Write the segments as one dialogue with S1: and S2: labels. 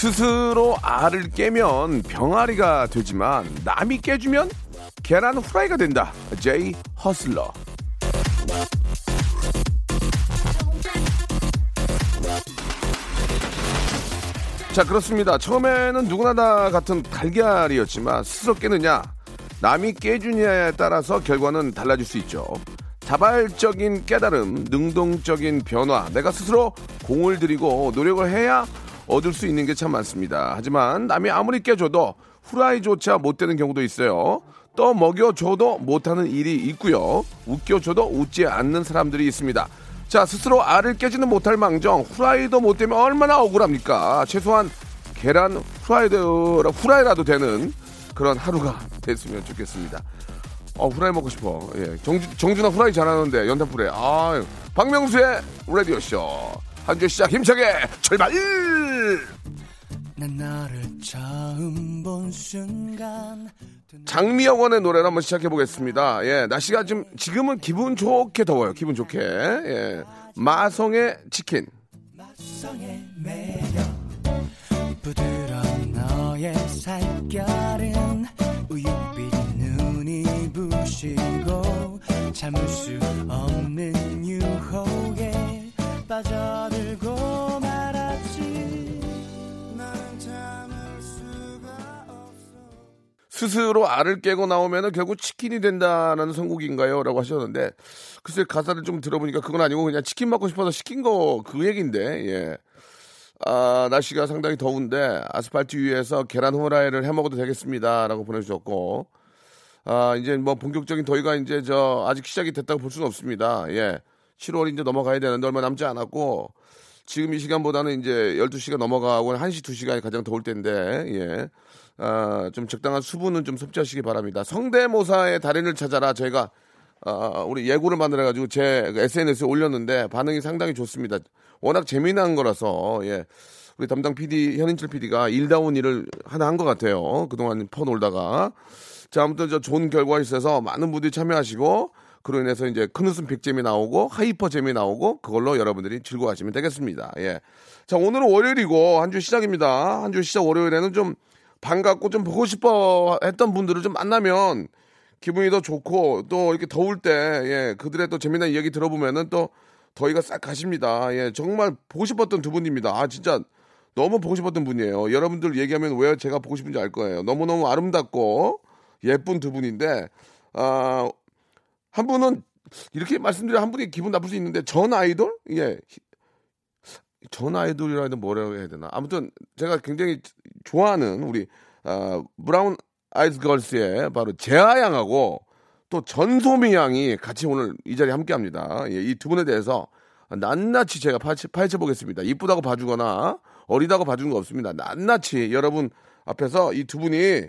S1: 스스로 알을 깨면 병아리가 되지만 남이 깨주면 계란 후라이가 된다. 제이 허슬러. 자 그렇습니다. 처음에는 누구나 다 같은 달걀이었지만 스스로 깨느냐 남이 깨주냐에 따라서 결과는 달라질 수 있죠. 자발적인 깨달음, 능동적인 변화, 내가 스스로 공을 들이고 노력을 해야 얻을 수 있는 게 참 많습니다. 하지만 남이 아무리 깨줘도 후라이조차 못 되는 경우도 있어요. 또 먹여줘도 못하는 일이 있고요. 웃겨줘도 웃지 않는 사람들이 있습니다. 자, 스스로 알을 깨지는 못할 망정 후라이도 못 되면 얼마나 억울합니까? 최소한 계란 후라이드, 후라이라도 되는 그런 하루가 됐으면 좋겠습니다. 어, 후라이 먹고 싶어. 예. 정주, 정준아 후라이 잘하는데, 연탄 후라이. 아 박명수의 라디오쇼. 한 주 시작 힘차게 출발! 장미여관의 노래를 한번 시작해 보겠습니다. 예, 날씨가 좀 지금은 기분 좋게 더워요. 기분 좋게. 예. 마성의 치킨.
S2: 성의 매력 부드러운 너의 살결은 우윳빛 눈이 부시고 참을 수 없는 유혹에 빠져들고
S1: 스스로 알을 깨고 나오면은 결국 치킨이 된다는 선곡인가요? 라고 하셨는데, 글쎄 가사를 좀 들어보니까 그건 아니고 그냥 치킨 먹고 싶어서 시킨 거 그 얘기인데, 예. 아, 날씨가 상당히 더운데, 아스팔트 위에서 계란 후라이를 해 먹어도 되겠습니다. 라고 보내주셨고, 아, 이제 뭐 본격적인 더위가 이제 저 아직 시작이 됐다고 볼 수는 없습니다. 예. 7월이 이제 넘어가야 되는데 얼마 남지 않았고, 지금 이 시간보다는 이제 12시가 넘어가고 1시, 2시간이 가장 더울 텐데, 예. 아, 좀 적당한 수분은 좀 섭취하시기 바랍니다. 성대모사의 달인을 찾아라. 저희가, 아, 우리 예고를 만들어가지고 제 SNS에 올렸는데 반응이 상당히 좋습니다. 워낙 재미난 거라서, 예. 우리 담당 PD, 현인철 PD가 일다운 일을 하나 한 것 같아요. 그동안 퍼놀다가. 자, 아무튼 저 좋은 결과 있어서 많은 분들이 참여하시고, 그로 인해서 이제 큰 웃음 big잼이 나오고, hyper 잼이 나오고, 그걸로 여러분들이 즐거워하시면 되겠습니다. 예. 자, 오늘은 월요일이고, 한 주 시작입니다. 한 주 시작 월요일에는 좀 반갑고 좀 보고 싶어 했던 분들을 좀 만나면 기분이 더 좋고, 또 이렇게 더울 때, 예, 그들의 또 재미난 이야기 들어보면은 또 더위가 싹 가십니다. 예, 정말 보고 싶었던 두 분입니다. 아, 진짜 너무 보고 싶었던 분이에요. 여러분들 얘기하면 왜 제가 보고 싶은지 알 거예요. 너무너무 아름답고 예쁜 두 분인데, 아, 한 분은 이렇게 말씀드려 한 분이 기분 나쁠 수 있는데 전 아이돌? 예. 전 아이돌이라 해도 뭐라고 해야 되나. 아무튼 제가 굉장히 좋아하는 우리 아, 브라운 아이즈 걸스의 바로 재하 양하고 또 전소미 양이 같이 오늘 이 자리에 함께 합니다. 예, 이 두 분에 대해서 낱낱이 제가 파헤쳐, 파헤쳐 보겠습니다. 이쁘다고 봐주거나 어리다고 봐주는 거 없습니다. 낱낱이 여러분 앞에서 이 두 분이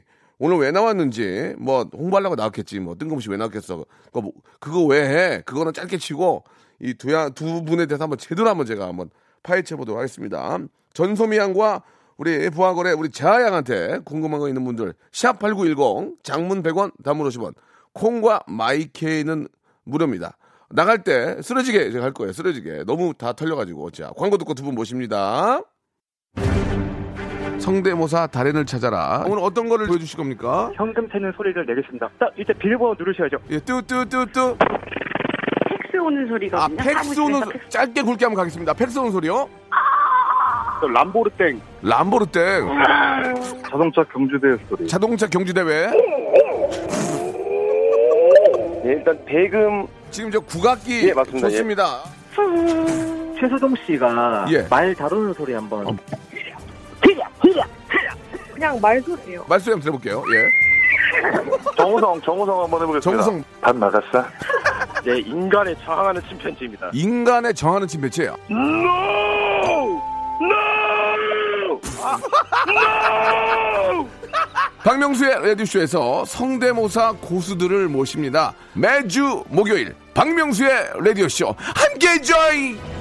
S1: 오늘 왜 나왔는지 뭐 홍보하려고 나왔겠지 뭐 뜬금없이 왜 나왔겠어 그거, 뭐- 그거 왜 해? 그거는 짧게 치고 이 두 두 분에 대해서 한번 제대로 한번 제가 한번 파헤쳐 보도록 하겠습니다. 전소미 양과 우리 부하거래 우리 재하 양한테 궁금한 거 있는 분들 샵 8910 장문 100원 단문 50원 콩과 마이케이는 무료입니다. 나갈 때 쓰러지게 제가 할 거예요. 쓰러지게. 너무 다 털려가지고. 자, 광고 듣고 두 분 모십니다. 성대모사 달인을 찾아라. 오늘 어떤 거를 보여주실 겁니까?
S3: 현금 찾는 소리를 내겠습니다. 딱 이제 비밀번호 누르셔야죠.
S1: 예, 뚜뚜뚜뚜.
S4: 팩스 오는 소리가
S1: 아, 팩스 오는, 소- 짧게 굵게 한번 가겠습니다. 팩스 오는 소리요?
S3: 또 람보르땡
S1: 람보르땡.
S3: 자동차 경주대 소리.
S1: 자동차 경주대회.
S3: 예, 일단 대금
S1: 지금 저 국악기
S3: 예, 맞습니다.
S1: 좋습니다.
S3: 최수종 씨가
S1: 예.
S3: 말 다루는 소리 한번.
S1: 어.
S4: 그냥 말소리예요.
S1: 말씀 한번 들어볼게요. 예.
S3: 정우성, 정우성 한번 해보겠습니다.
S1: 정우성
S3: 밥 나갔어? 예, 인간에 저항하는 침팬지입니다.
S1: 인간에 정하는 침배체예요.
S3: No! No!
S1: 박명수의 라디오쇼에서 성대모사 고수들을 모십니다. 매주 목요일 박명수의 라디오쇼 함께 join!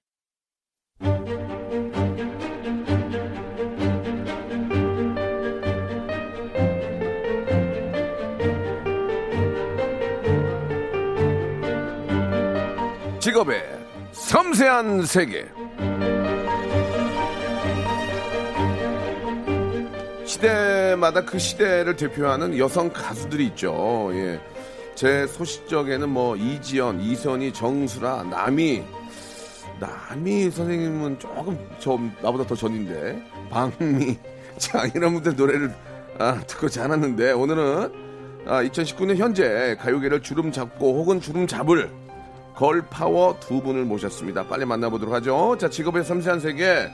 S1: 직업의 섬세한 세계. 시대마다 그 시대를 대표하는 여성 가수들이 있죠. 예. 제 소식적에는 뭐 이지연, 이선희, 정수라, 남희, 남희 선생님은 조금 저 나보다 더 전인데 방미 자 이런 분들 노래를 아, 듣고 지 않았는데 오늘은 아, 2019년 현재 가요계를 주름 잡고 혹은 주름 잡을 걸파워 두 분을 모셨습니다. 빨리 만나보도록 하죠. 자, 직업의 섬세한 세계.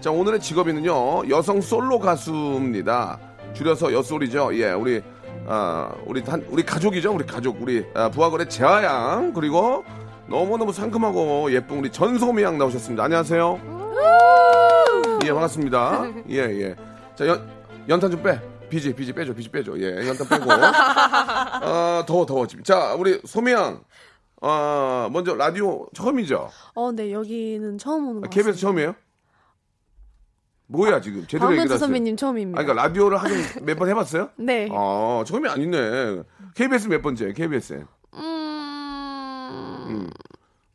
S1: 자, 오늘의 직업인은요, 여성 솔로 가수입니다. 줄여서 여솔이죠. 예, 우리, 아, 우리, 한, 우리 가족이죠. 우리 가족. 우리, 아, 부하거래 재하양. 그리고 너무너무 상큼하고 예쁜 우리 전소미 양 나오셨습니다. 안녕하세요. 예, 반갑습니다. 예, 예. 자, 연, 연탄 좀 빼. 비지, 비지 빼줘, 비지 빼줘. 예, 연탄 빼고. 아, 더워, 더워. 자, 우리 소미 양. 아, 먼저 라디오 처음이죠?
S5: 어, 네, 여기는 처음 오는 것
S1: 아, KBS
S5: 같습니다.
S1: 처음이에요? 뭐야, 지금? 제대로 얘기를 하세요.
S5: 선배님 처음입니다.
S1: 아, 그러니까 라디오를 하긴 몇번 해봤어요?
S5: 네.
S1: 아, 처음이 아니네. KBS 몇 번째? KBS.
S5: 음...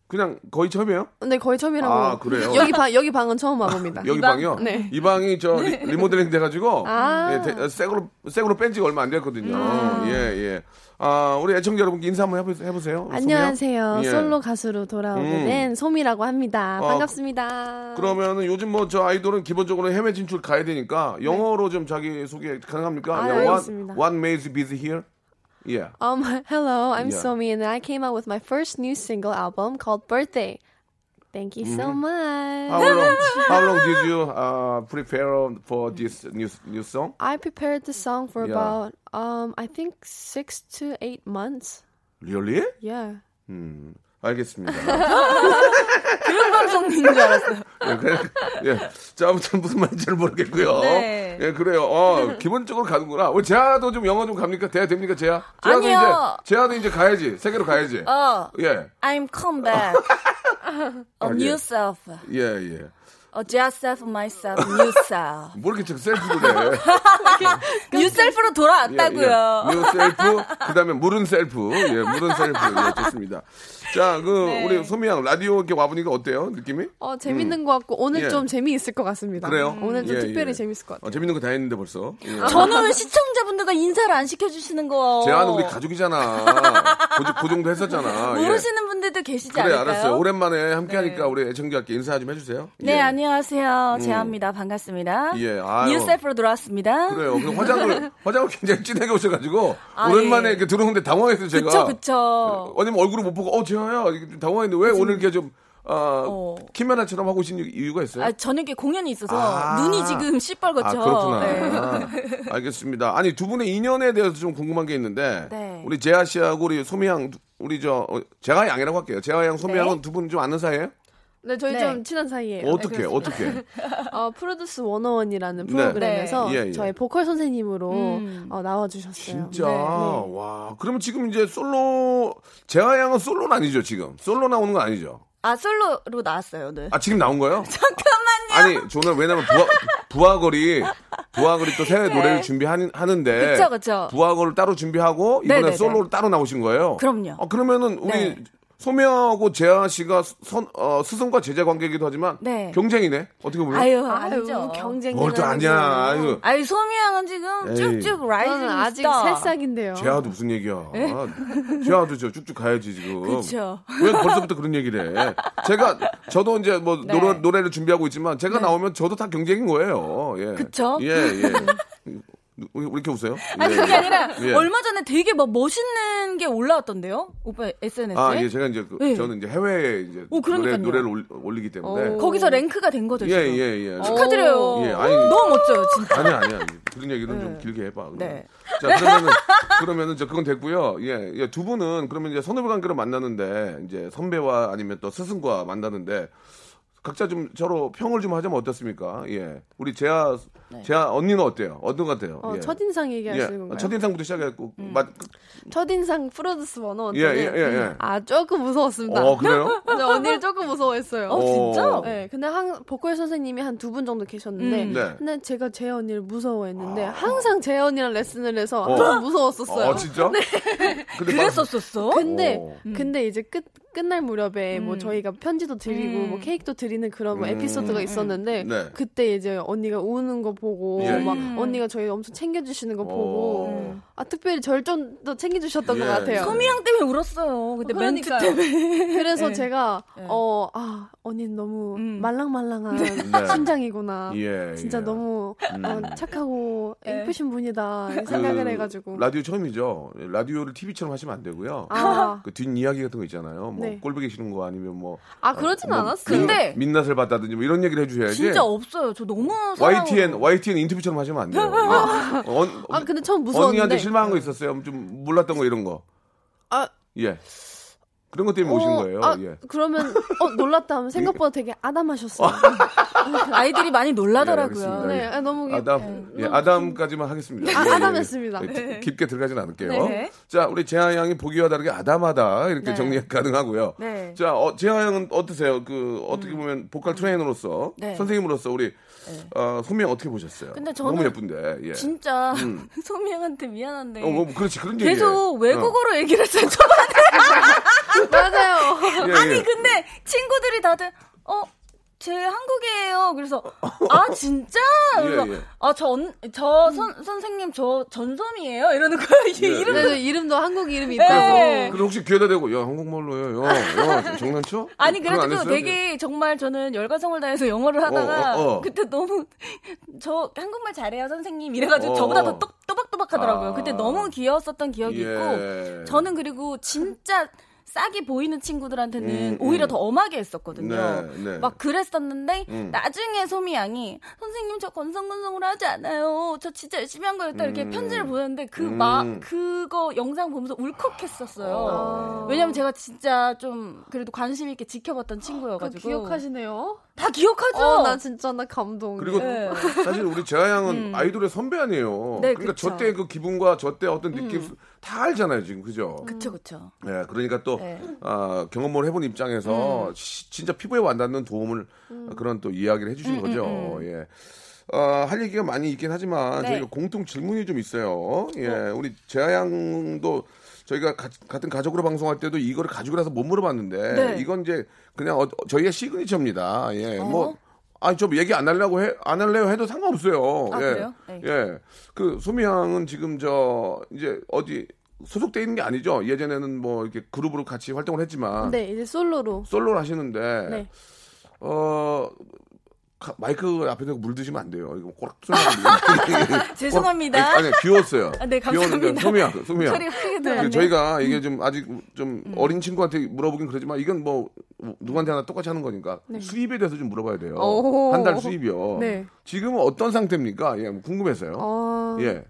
S1: 그냥 거의 처음이에요?
S5: 네, 거의 처음이라고.
S1: 아, 그래요?
S5: 여기 방, 여기 방은 처음 와봅니다.
S1: 여기 방 이요?
S5: 네.
S1: 이 방이 저 리, 리모델링 돼가지고
S5: 아.
S1: 예, 대- 새거로 새거로 뺀 지가 얼마 안 됐거든요.
S5: 음.
S1: 예, 예. 아, 우리 애청자 여러분께 인사 한번 해보, 해보세요.
S5: 안녕하세요.
S1: 예.
S5: 솔로 가수로 돌아오게
S1: 음.
S5: 된 소미라고 합니다.
S1: 어,
S5: 반갑습니다.
S1: 그러면은 요즘 뭐 저 아이돌은 기본적으로 해외 진출 가야 되니까 영어로 좀 자기 소개 가능합니까?
S5: 아,
S1: what,
S5: 알겠습니다.
S1: what made you busy here? Yeah.
S5: Um, hello, I'm
S1: Yeah.
S5: Somi, and I came out with my first new single album called Birthday. Thank you so much.
S1: Mm-hmm. How long, how long did you uh, prepare for this new new song?
S5: I prepared the song for
S1: Yeah.
S5: about, um, I think six to eight months.
S1: Really?
S5: Yeah.
S1: 음, 알겠습니다.
S6: 방송인 줄 알았어요.
S1: 예, 그래, 예. 자, 아무튼 무슨 말인지 잘 모르겠고요.
S6: 네.
S1: 예, 그래요. 어, 기본적으로 가는구나. 우리 재하도 좀 영어 좀 갑니까? 대화 됩니까, 재하? 재하도
S6: 아니요.
S1: 이제, 재하도 이제 가야지. 세계로 가야지.
S6: 어,
S1: 예,
S6: I'm come back.
S1: 아,
S6: A
S1: 예.
S6: new self.
S1: 예, 예.
S6: A just self, myself, new self.
S1: 뭐 이렇게 셀프를 해.
S6: new self로 돌아왔다고요.
S1: 예, 예. new self, 그 다음에 물은 셀프. 예, 물은 셀프. 예, 좋습니다. 자, 그,
S6: 네.
S1: 우리 소미양, 라디오 이렇게 와보니까 어때요? 느낌이?
S5: 어, 재밌는 것 같고, 오늘
S1: 예.
S5: 좀 재미있을 것 같습니다.
S1: 그래요?
S5: 오늘 좀
S1: 예,
S5: 특별히
S1: 예.
S5: 재밌을 것 같아요.
S1: 어, 재밌는 거 다 했는데 벌써. 예.
S6: 저는 왜 시청자분들과 인사를 안 시켜주시는 거?
S1: 제아는 우리 가족이잖아. 고, 그 정도 했었잖아. 예.
S6: 모르시는 분들도 계시지
S1: 그래,
S6: 않을까요?
S1: 알았어요. 오랜만에 함께 하니까 우리 애청자께 인사 좀 해주세요.
S6: 네,
S1: 예.
S6: 안녕하세요. 제압니다. 반갑습니다.
S1: 예, 아유.
S6: new self로 돌아왔습니다.
S1: 그래요. 그 화장을, 화장을 굉장히 진하게 오셔가지고,
S6: 아,
S1: 오랜만에
S6: 예.
S1: 이렇게 들어오는데 당황했어요, 제가.
S6: 그쵸, 그쵸.
S1: 왜냐면 얼굴을 못 보고, 어, 좀 당황했는데, 왜 오늘 이렇게 좀, 어,
S6: 어.
S1: 김연아처럼 하고 오신 이유가 있어요?
S6: 아, 저녁에 공연이 있어서
S1: 아.
S6: 눈이 지금
S1: 아,
S6: 시뻘겋죠.
S1: 그렇구나.
S6: 네.
S1: 알겠습니다. 아니, 두 분의 인연에 대해서 좀 궁금한 게 있는데,
S6: 네.
S1: 우리 재하 씨하고 우리 소미양, 우리 저, 어, 재하 양이라고 할게요. 재하 양, 소미양은
S6: 네.
S1: 두분 좀 아는 사이예요?
S5: 네, 저희
S6: 네.
S5: 좀 친한 사이예요.
S1: 어떻게, 어떻게?
S5: 어, 프로듀스 101이라는
S1: 네.
S5: 프로그램에서
S1: 예, 예.
S5: 저희 보컬 선생님으로
S6: 음.
S5: 어, 나와주셨어요.
S1: 진짜,
S5: 네.
S1: 와. 그러면 지금 이제 솔로, 재하 양은 솔로는 아니죠, 지금? 솔로 나오는 건 아니죠?
S6: 아, 솔로로 나왔어요, 네.
S1: 아, 지금 나온 거예요? 잠깐만요. 아니, 저는 왜냐면 부하, 부하거리, 부하거리 또새 노래를 준비하는데.
S6: 네. 그쵸, 그쵸.
S1: 부하거를 따로 준비하고, 이번에. 솔로를 따로 나오신 거예요?
S6: 그럼요.
S1: 어, 그러면은 우리
S6: 네.
S1: 소미하고 재하 씨가 선, 어, 스승과 제자 관계이기도 하지만
S6: 네.
S1: 경쟁이네. 어떻게 보면.
S6: 아유,
S5: 아유,
S6: 아니죠.
S5: 경쟁이
S1: 뭘또 아니야. 아유.
S6: 아유, 소미양은 지금
S1: 에이.
S6: 쭉쭉 라이징
S5: 아직. 새싹인데요.
S1: 재하도 무슨 얘기야. 아, 재하도 저 쭉쭉 가야지 지금.
S6: 네? 그쵸.
S1: 왜 벌써부터 그런 얘기를 해? 제가 저도 이제 뭐
S6: 네.
S1: 노래, 노래를 준비하고 있지만 제가 나오면 저도 다 경쟁인 거예요. 예.
S6: 그쵸?
S1: 예, 예. 왜 이렇게 웃어요?
S6: 아니
S1: 예,
S6: 그게
S1: 예.
S6: 아니라
S1: 예.
S6: 얼마 전에 되게 막 멋있는 게 올라왔던데요, 오빠 SNS에.
S1: 아, 예, 제가 이제 그,
S6: 네.
S1: 저는 이제 해외에 이제
S6: 오,
S1: 노래. 노래를 올, 올리기 때문에
S6: 거기서 랭크가 된 거죠.
S1: 예,
S6: 지금.
S1: 예, 예.
S6: 축하드려요.
S1: 예, 아니,
S6: 너무 멋져요, 진짜.
S1: 아니 아니 아니. 그런 얘기는
S6: 네.
S1: 좀 길게 해봐. 그러면.
S6: 네.
S1: 자 그러면은 그러면은 저 그건 됐고요. 예, 예, 두 분은 그러면 이제 선후배 관계로 만나는데 이제 선배와 아니면 또 스승과 만나는데 각자 좀 서로 평을 좀 하자면 어떻습니까? 예, 우리 재 아 재아 언니는 어때요? 어떤 것 같아요?
S5: 어,
S1: 예.
S5: 첫인상 얘기하시는
S1: 예,
S5: 건가요?
S1: 첫인상부터 시작했고
S6: 음.
S1: 맞,
S5: 첫인상 프로듀스 원어
S1: 예, 예, 예, 예.
S5: 아 조금 무서웠습니다.
S1: 어 그래요?
S5: 저 언니를 조금 무서워했어요.
S6: 어, 진짜?
S1: 어.
S5: 네, 근데 한 보컬 선생님이 한 두 분 정도 계셨는데,
S6: 음.
S1: 네.
S5: 근데 제가 제 언니를 무서워했는데 항상 제 언니랑 레슨을 해서
S1: 어.
S5: 항상 무서웠었어요.
S1: 어 진짜?
S5: 네.
S1: 근데
S6: 그랬었었어?
S5: 근데
S1: 어.
S5: 근데 이제 끝 끝날 무렵에 뭐
S6: 음.
S5: 저희가 편지도 드리고
S6: 음.
S5: 뭐 케이크도 드리는 그런 뭐
S1: 음.
S5: 에피소드가 있었는데
S1: 네.
S5: 그때 이제 언니가 우는 거 보고
S1: 예,
S5: 막
S6: 예.
S5: 언니가 저희 엄청 챙겨주시는 거 보고
S1: 어.
S5: 아 특별히 절 좀 더 챙겨주셨던
S1: 예.
S5: 것 같아요.
S6: 소미양 때문에 울었어요. 그때 멘트. 때문에.
S5: 그래서
S6: 네.
S5: 제가
S6: 네.
S5: 어아 언니는 너무
S6: 음.
S5: 말랑말랑한
S1: 네.
S5: 심장이구나.
S1: 예,
S5: 진짜
S1: 예.
S5: 너무
S1: 음.
S5: 어, 착하고
S6: 네.
S5: 예쁘신 분이다 생각을
S1: 그
S5: 해가지고
S1: 라디오 처음이죠. 라디오를 TV처럼 하시면 안 되고요.
S5: 아,
S1: 그 뒷 이야기 같은 거 있잖아요. 뭐
S5: 네.
S1: 꼴보기 싫은 거 아니면
S5: 뭐아 그러진
S1: 뭐
S5: 않았어요.
S6: 근데-
S1: 민낯을 봤다든지 뭐 이런 얘기를 해주셔야지.
S6: 진짜 없어요. 저 너무 사랑하고.
S1: YTN 인터뷰처럼 하시면 안 돼요. 예. 어, 언,
S5: 아 근데 처음 무서웠는데
S1: 언니한테 실망한 거 있었어요? 좀 몰랐던 거 이런 거.
S5: 아.
S1: 예. 그런 것 때문에 오신
S5: 어,
S1: 거예요.
S5: 아,
S1: 예.
S5: 그러면 어 놀랐다 하면 생각보다 되게 아담하셨어요.
S6: 아이들이 많이 놀라더라고요.
S1: 예.
S5: 네, 아, 너무
S1: 아담, 예, 아담까지만 하겠습니다.
S5: 아,
S1: 예, 예.
S5: 아담했습니다.
S1: 예, 깊게 들어가진 않을게요.
S6: 네.
S1: 자, 우리 재하 양이 보기와 다르게 아담하다 이렇게
S6: 네.
S1: 정리 가능하고요.
S6: 네.
S1: 자, 어, 재하 양은 어떠세요? 그 어떻게 보면 보컬 트레이너로서
S6: 네.
S1: 선생님으로서 우리 어, 소명 어떻게 보셨어요?
S6: 근데 저는
S1: 너무 예쁜데. 예.
S6: 진짜 소미양한테 미안한데
S1: 어, 뭐, 그렇지 그런 얘기.
S6: 계속 외국어로 얘기를 했어요. 초반에.
S5: 맞아요.
S1: 예,
S6: 아니
S1: 예.
S6: 근데 친구들이 다들 어. 제 한국이에요. 그래서 아 진짜? 그래서
S1: 예, 예.
S6: 아저저 선생님 저 전섬이에요. 이러는 거예요. 이
S1: 예,
S6: 이름
S5: 그래도 이름도 한국 이름이
S6: 네.
S5: 있다고.
S1: 그래서 혹시 귀에다 대고 야 한국말로 해요. 야, 야 장난쳐?
S6: 아니 그래도? 되게 정말 저는 열과성을 다해서 영어를 하다가
S1: 어, 어, 어.
S6: 그때 너무 저 한국말 잘해요 선생님 이래가지고
S1: 어,
S6: 저보다
S1: 어.
S6: 더 똑, 또박또박하더라고요.
S1: 아.
S6: 그때 너무 귀여웠었던 기억이
S1: 예.
S6: 있고 저는 그리고 진짜 싹이 보이는 친구들한테는
S1: 음,
S6: 오히려
S1: 음.
S6: 더 엄하게 했었거든요.
S1: 네, 네.
S6: 막 그랬었는데
S1: 음.
S6: 나중에 소미 양이 선생님 저 건성건성을 하지 않아요. 저 진짜 열심히 한 거였다 이렇게
S1: 음.
S6: 편지를 보냈는데 그
S1: 음.
S6: 마 그거 영상 보면서 울컥했었어요. 왜냐면 제가 진짜 좀 그래도 관심 있게 지켜봤던 친구여가지고
S5: 기억하시네요?
S6: 다 기억하죠.
S5: 어, 나 진짜 나 감동.
S1: 그리고
S6: 네.
S1: 사실 우리 재하 양은 아이돌의 선배 아니에요.
S6: 네,
S1: 그러니까
S6: 그쵸.
S1: 저때 그 기분과 저 때 어떤 느낌 다 알잖아요 지금 그죠?
S6: 그쵸 그쵸.
S1: 네, 그러니까 또
S6: 네.
S1: 아, 경험을 해본 입장에서 시- 진짜 피부에 와닿는 도움을 그런 또 이야기를 해주신 거죠. 예. 어, 할 얘기가 많이 있긴 하지만
S6: 네.
S1: 저희가 공통 질문이 좀 있어요. 예, 우리 재하 양도 저희가 가- 같은 가족으로 방송할 때도 이거를 가지고 나서 못 물어봤는데
S6: 네.
S1: 이건 이제 그냥 어, 저희의 시그니처입니다. 예,
S6: 어?
S1: 뭐. 아니, 저 얘기 안 하려고 해, 안 할래요 해도 상관없어요.
S6: 아,
S1: 예.
S6: 그래요? 네.
S1: 예. 그, 소미 양은 지금 저, 이제 어디 소속돼 있는 게 아니죠? 예전에는 뭐 이렇게 그룹으로 같이 활동을 했지만.
S5: 네, 이제 솔로로.
S1: 솔로를 하시는데.
S5: 네.
S1: 어, 가- 마이크 앞에서 물 드시면 안 돼요. 이거 꼬락
S6: 죄송합니다.
S1: 아니, 귀여웠어요.
S6: 아, 네, 감사합니다.
S1: 소미야, 소미야. 저희가 이게 좀 아직 좀 어린 친구한테 물어보긴 그러지만 이건 뭐 누구한테 하나 똑같이 하는 거니까 수입에 대해서 좀 물어봐야 돼요.
S5: 오.
S1: 한달 수입이요.
S5: 네.
S1: 지금은 어떤 상태입니까? 예, 뭐 궁금해서요.
S5: 어,
S1: 예.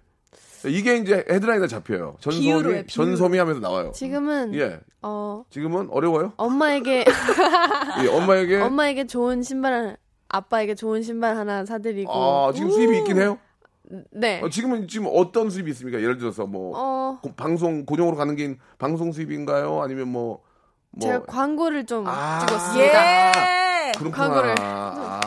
S1: 이게 이제 헤드라인에 잡혀요. 전소미,
S6: 비유로 해, 비유로.
S1: 전소미 하면서 나와요.
S5: 지금은
S1: 예.
S5: 어
S1: 지금은 어려워요?
S5: 엄마에게
S1: 예, 엄마에게.
S5: 엄마에게 좋은 신발 아빠에게 좋은 신발 하나 사드리고
S1: 아, 지금 수입이 있긴 해요?
S5: 네.
S1: 어, 지금은 지금 어떤 수입이 있습니까? 예를 들어서 뭐
S5: 어
S1: 고- 방송 고정으로 가는 게 방송 수입인가요? 아니면 뭐 뭐.
S5: 제가 광고를 좀
S1: 아,
S5: 찍었습니다.
S6: 예.
S1: 그렇구나.
S5: 광고를.
S1: 아,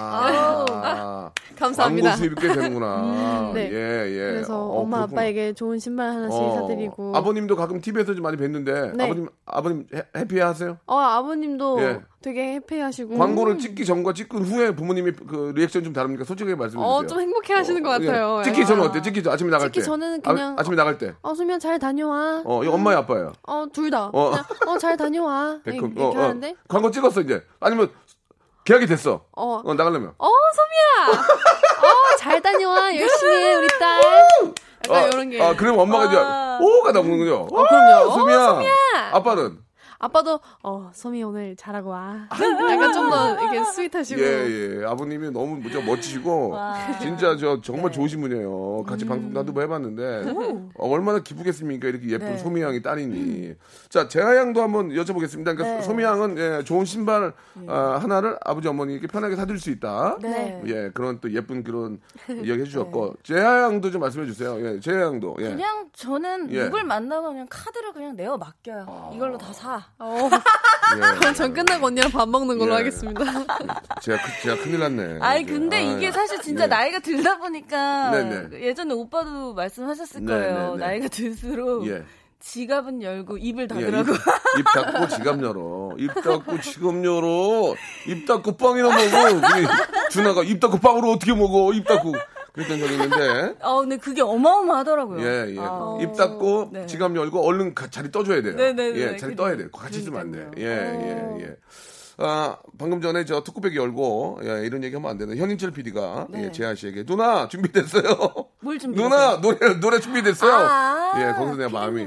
S5: 감사합니다.
S1: 광고 수입이 꽤 되는구나.
S5: 네.
S1: 예, 예.
S5: 그래서
S1: 어,
S5: 엄마
S1: 그렇구나.
S5: 아빠에게 좋은 신발 하나씩
S1: 어,
S5: 사드리고
S1: 아버님도 가끔 TV에서 좀 많이 뵀는데
S5: 네.
S1: 아버님 아버님 해, 해피하세요?
S5: 어 아버님도
S1: 예.
S5: 되게 해피하시고
S1: 광고를 찍기 전과 찍은 후에 부모님이 그 리액션 좀 다릅니까? 솔직하게 말씀해 주세요.
S5: 어좀 행복해하시는 것 같아요.
S1: 예. 찍기
S5: 예.
S1: 전은 어때? 찍기 전 아침에 나갈
S5: 찍기
S1: 때.
S5: 전에는 그냥-
S1: 아, 아침에 나갈 때.
S5: 어 수면 잘 다녀와.
S1: 어, 이거 엄마야 아빠야.
S5: 어둘 다.
S1: 어.
S5: 어잘 다녀와. 이렇게,
S1: 백금.
S5: 이렇게
S1: 어, 어.
S5: 하는데
S1: 광고 찍었어 이제. 아니면 계약이 됐어.
S5: 어.
S1: 어, 나가려면.
S5: 어 소미야. 어 잘 다녀와 열심히 해 우리 딸.
S1: 어,
S5: 약간 이런 게.
S1: 아, 그럼 엄마가 이제
S6: 아.
S1: 오가 나오는군요. 어,
S5: 그럼요.
S1: 소미야.
S5: 어, 소미야.
S1: 아빠는
S5: 아빠도 어 소미 오늘 잘하고 와. 약간 좀 더 이렇게 스윗하시고.
S1: 예, 예. 아버님이 너무 저 멋지시고, 진짜 저 정말 좋으신 분이에요. 같이 방송 나도 뭐 해봤는데, 어, 얼마나 기쁘겠습니까? 이렇게 예쁜
S6: 네.
S1: 소미 양이 딸이니. 자, 재하 양도 한번 여쭤보겠습니다. 그러니까
S6: 네.
S1: 소미 양은 예, 좋은 신발 아, 하나를 아버지 어머니께 편하게 사줄 수 있다.
S6: 네.
S1: 예, 그런 또 예쁜 그런 이야기 해주셨고, 재하 양도 좀 말씀해 주세요. 예, 재하 양도. 예.
S6: 그냥 저는
S1: 예.
S6: 누굴 만나면 그냥 카드를 그냥 내어 맡겨요. 이걸로 다 사.
S5: 어,
S1: 예.
S5: 그럼 전 끝나고 언니랑 밥 먹는 걸로
S1: 예.
S5: 하겠습니다.
S1: 제가, 크- 제가 큰일 났네.
S6: 아니
S1: 이게.
S6: 근데
S1: 아,
S6: 이게 사실 진짜
S1: 네.
S6: 나이가 들다 보니까
S1: 네네.
S6: 예전에 오빠도 말씀하셨을
S1: 네,
S6: 거예요.
S1: 네, 네.
S6: 나이가 들수록
S1: 예.
S6: 지갑은 열고 입을
S1: 예,
S6: 닫으라고.
S1: 입, 입 닫고 지갑 열어. 입 닫고 지갑 열어. 입 닫고 빵이나 먹어. 준아가 입 닫고 빵으로 어떻게 먹어? 입 닫고. 그랬던 적이 있는데.
S6: 아 근데 그게 어마어마하더라고요.
S1: 예, 예.
S6: 아.
S1: 입 닫고
S6: 네.
S1: 지갑 열고 얼른 가- 자리 떠줘야 돼요.
S6: 네, 네, 네.
S1: 예, 자리
S6: 그러니까요.
S1: 떠야 돼. 같이 있으면 안 돼. 예. 예, 예. 아, 방금 전에 저 토크백이 열고, 예, 이런 얘기 하면 안 되는 현인철 PD가,
S6: 네.
S1: 예, 재하 씨에게, 누나, 준비됐어요?
S6: 뭘 준비됐어요?
S1: 누나, 노래, 노래 준비됐어요?
S6: 아,
S1: 예, 거기서 내가 마음이.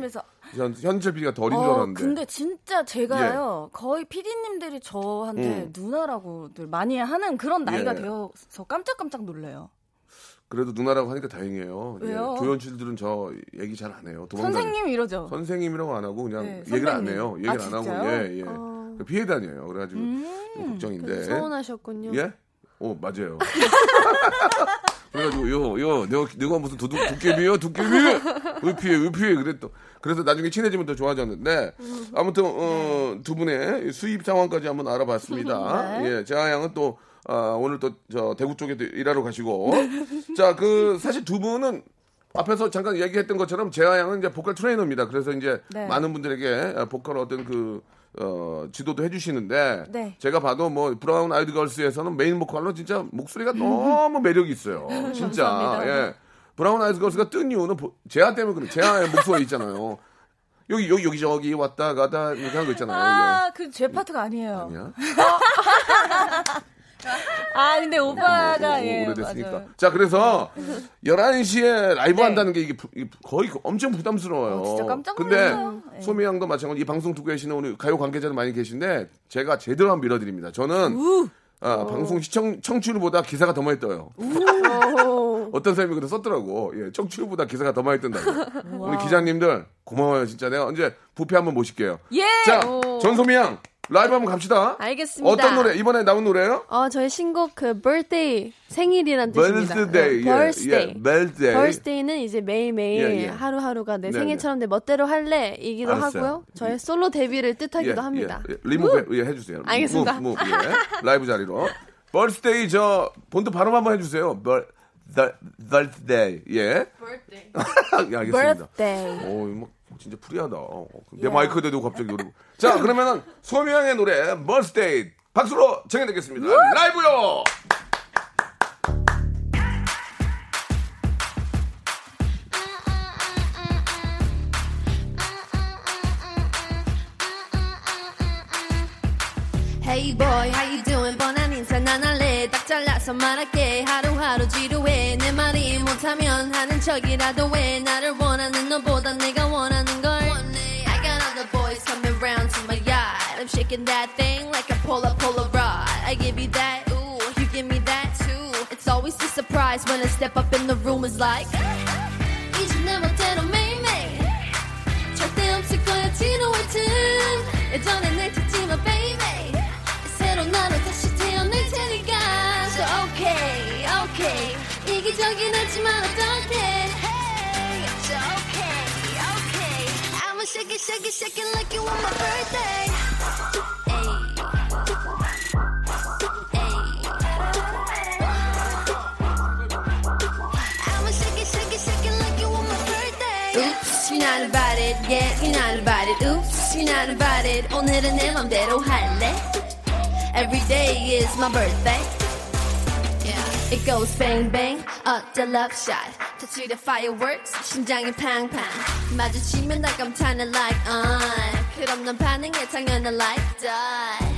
S1: 현, 현인철 PD가 더 어린 줄
S6: 어,
S1: 알았는데. 예.
S6: 근데 진짜 제가요 거의 피디님들이 저한테
S1: 음.
S6: 누나라고들 많이 하는 그런 나이가
S1: 예.
S6: 되어서 깜짝깜짝 놀래요.
S1: 그래도 누나라고 하니까 다행이에요.
S6: 왜요?
S1: 예, 조연출들은 저 얘기 잘 안 해요. 도망다니-
S6: 선생님 이러죠.
S1: 선생님이라고 안 하고 그냥
S6: 네,
S1: 얘기를 안. 해요. 얘기를
S6: 아,
S1: 안 하고? 예, 예.
S5: 어.
S1: 피해 다녀요. 그래가지고
S6: 음.
S1: 좀 걱정인데.
S5: 서운하셨군요.
S1: 예? 오 맞아요. 그래가지고 요요 내가 내가 무슨 도둑 도깨비요 도깨비 의피해 의피해 그랬더 그래서 나중에 친해지면 더 좋아졌는데 아무튼 어, 두 분의 수입 상황까지 한번 알아봤습니다.
S6: 네.
S1: 예, 제아 양은 또 아, 오늘 또 저 대구 쪽에 또 일하러 가시고 자 그 사실 두 분은 앞에서 잠깐 얘기했던 것처럼 제아 양은 이제 보컬 트레이너입니다. 그래서 이제
S6: 네.
S1: 많은 분들에게 보컬 어떤 그 어, 지도도 해주시는데
S6: 네.
S1: 제가 봐도 뭐 브라운 아이드 걸스에서는 메인 보컬로 진짜 목소리가 너무 매력이 있어요. 진짜. 예. 브라운 아이드 걸스가 뜬 이유는 보- 제아 때문에 그래. 제아의 목소리 있잖아요. 여기 여기 여기 저기 왔다 가다 이렇게 하는 거 있잖아요.
S6: 아, 그 제 파트가 아니에요.
S1: 예. 아니야?
S6: 아, 근데 오빠가
S1: 오,
S6: 예,
S1: 오래됐으니까.
S6: 맞아요.
S1: 자, 그래서 11시에 라이브
S6: 네.
S1: 한다는 게 이게 부- 거의 엄청 부담스러워요.
S6: 어, 진짜 깜짝
S1: 근데
S6: 놀랐어요. 네.
S1: 소미 양도 마찬가지 이 방송 듣고 계시는 우리 가요 관계자들 많이 계신데 제가 제대로 한번 밀어 드립니다. 저는 아, 방송 시청 청취율보다 기사가 더 많이 떠요. 어떤 사람이 그래 썼더라고. 예, 청취율보다 기사가 더 많이 뜬다고. 우리 기자님들 고마워요, 진짜. 내가 언제 부페 한번 모실게요.
S6: 예.
S1: 자, 전소미 양 라이브 한번 갑시다.
S5: 알겠습니다.
S1: 어떤 노래 이번에 나온 노래예요?
S5: 어, 저희 신곡 그 birthday 생일이란 뜻입니다.
S1: birthday,
S5: 네,
S1: 예,
S5: birthday.
S1: 예, birthday.
S5: birthday는 이제 매일매일
S1: 예, 예.
S5: 하루하루가 내
S1: 네,
S5: 생일처럼 내 멋대로 할래 이기도
S1: 알았어요.
S5: 하고요. 저의 솔로 데뷔를 뜻하기도
S1: 예,
S5: 합니다.
S1: 예, 예. 리무브 예, 해 주세요.
S5: 알겠습니다.
S1: move, move, 예. 라이브 자리로. birthday 저 본토 발음 한번 해 주세요. bir, the, birthday 예.
S5: birthday.
S1: 예, 알겠습니다.
S5: birthday.
S1: 오, 뭐 진짜 free하다. 어, 내 마이크 대도 갑자기 그러고. 자, 그러면은 소미양의 노래 birthday 박수로 청해드리겠습니다. 라이브요.
S7: Hey boy, how you doing? 뻔한 인사 난 할래. 딱 잘라서 말할게. 하루하루 지루해. 내 말이 못하면 하는 척이라도 해. 나를 원하는 너보다 내가 원하는 걸. I got other boys coming round to my yard. I'm shaking that thing like a polar polar rod. I give you that, ooh, you give me that too. It's always a surprise when I step up in the room. It's like 이제 내 멋대로 매일매일. 절대 없을 거야 지루할 틈. 예전에 날 이기적인 하지만 어떡해 Hey, so okay, okay I'ma shake it, shake it, shake it like you on my birthday I'ma shake it, shake it, shake it like you on my birthday Oops, you're not invited, yeah, you're not invited Oops, you're not invited 오늘은 내 맘대로 할래 Every day is my birthday. Yeah. It goes bang bang, up the love shot. touch the fireworks, 심장이 팡팡. 마주치면 날 감탄을 like on. 그럼 넌 반응해 당연한 like that.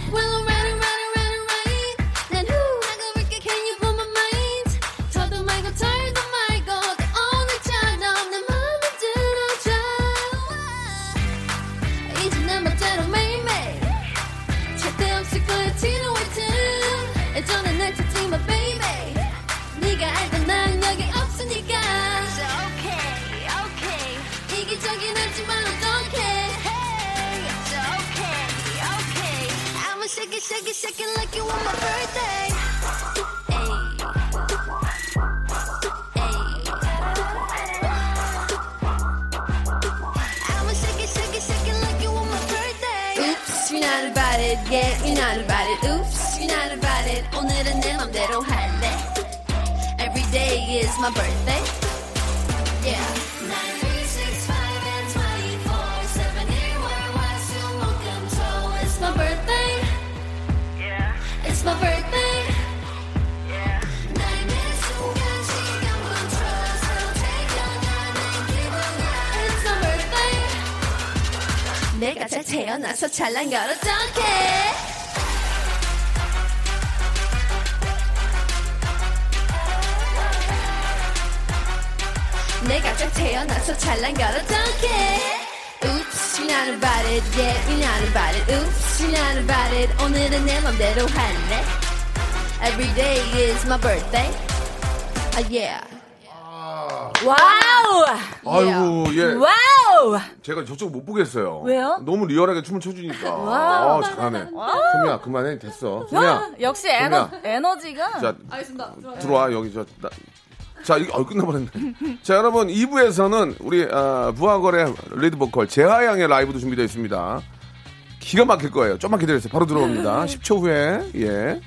S7: shake it, shake it like you want my birthday. Ayy. I'ma shake it, shake it, shake it like you want my birthday. Oops, you're not about it, yeah, you're not about it. Oops, you're not about it. 오늘은 내 맘대로 할래. Every day is my birthday. Yeah. 잘 태어나서 찰난 걸 어떡해. 내가 잘 태어나서 찰난 걸 어떡해 Oops, you're not about it, yeah, you're not about it Oops, you're not about it, 오늘은 내 맘대로 할래 Every day is my birthday Ah, yeah
S6: 와우!
S1: 아이고, 예.
S6: wow!
S1: 제가 저쪽 못 보겠어요.
S6: 왜요?
S1: 너무 리얼하게 춤을 춰주니까.
S6: wow.
S1: 아, 잘하네. 소미야, 그만해. 됐어. 소미야.
S6: 와, 역시 에너. 에너지가.
S1: 자,
S6: 알겠습니다. 들어와요.
S1: 들어와, 여기 저. 나, 자, 이거, 어, 끝나버렸네. 자, 여러분, 2부에서는 우리, 아, 브아걸의 리드 보컬 제아양의 라이브도 준비되어 있습니다. 기가 막힐 거예요. 좀만 기다려주세요. 바로 들어옵니다. 10초 후에, 예.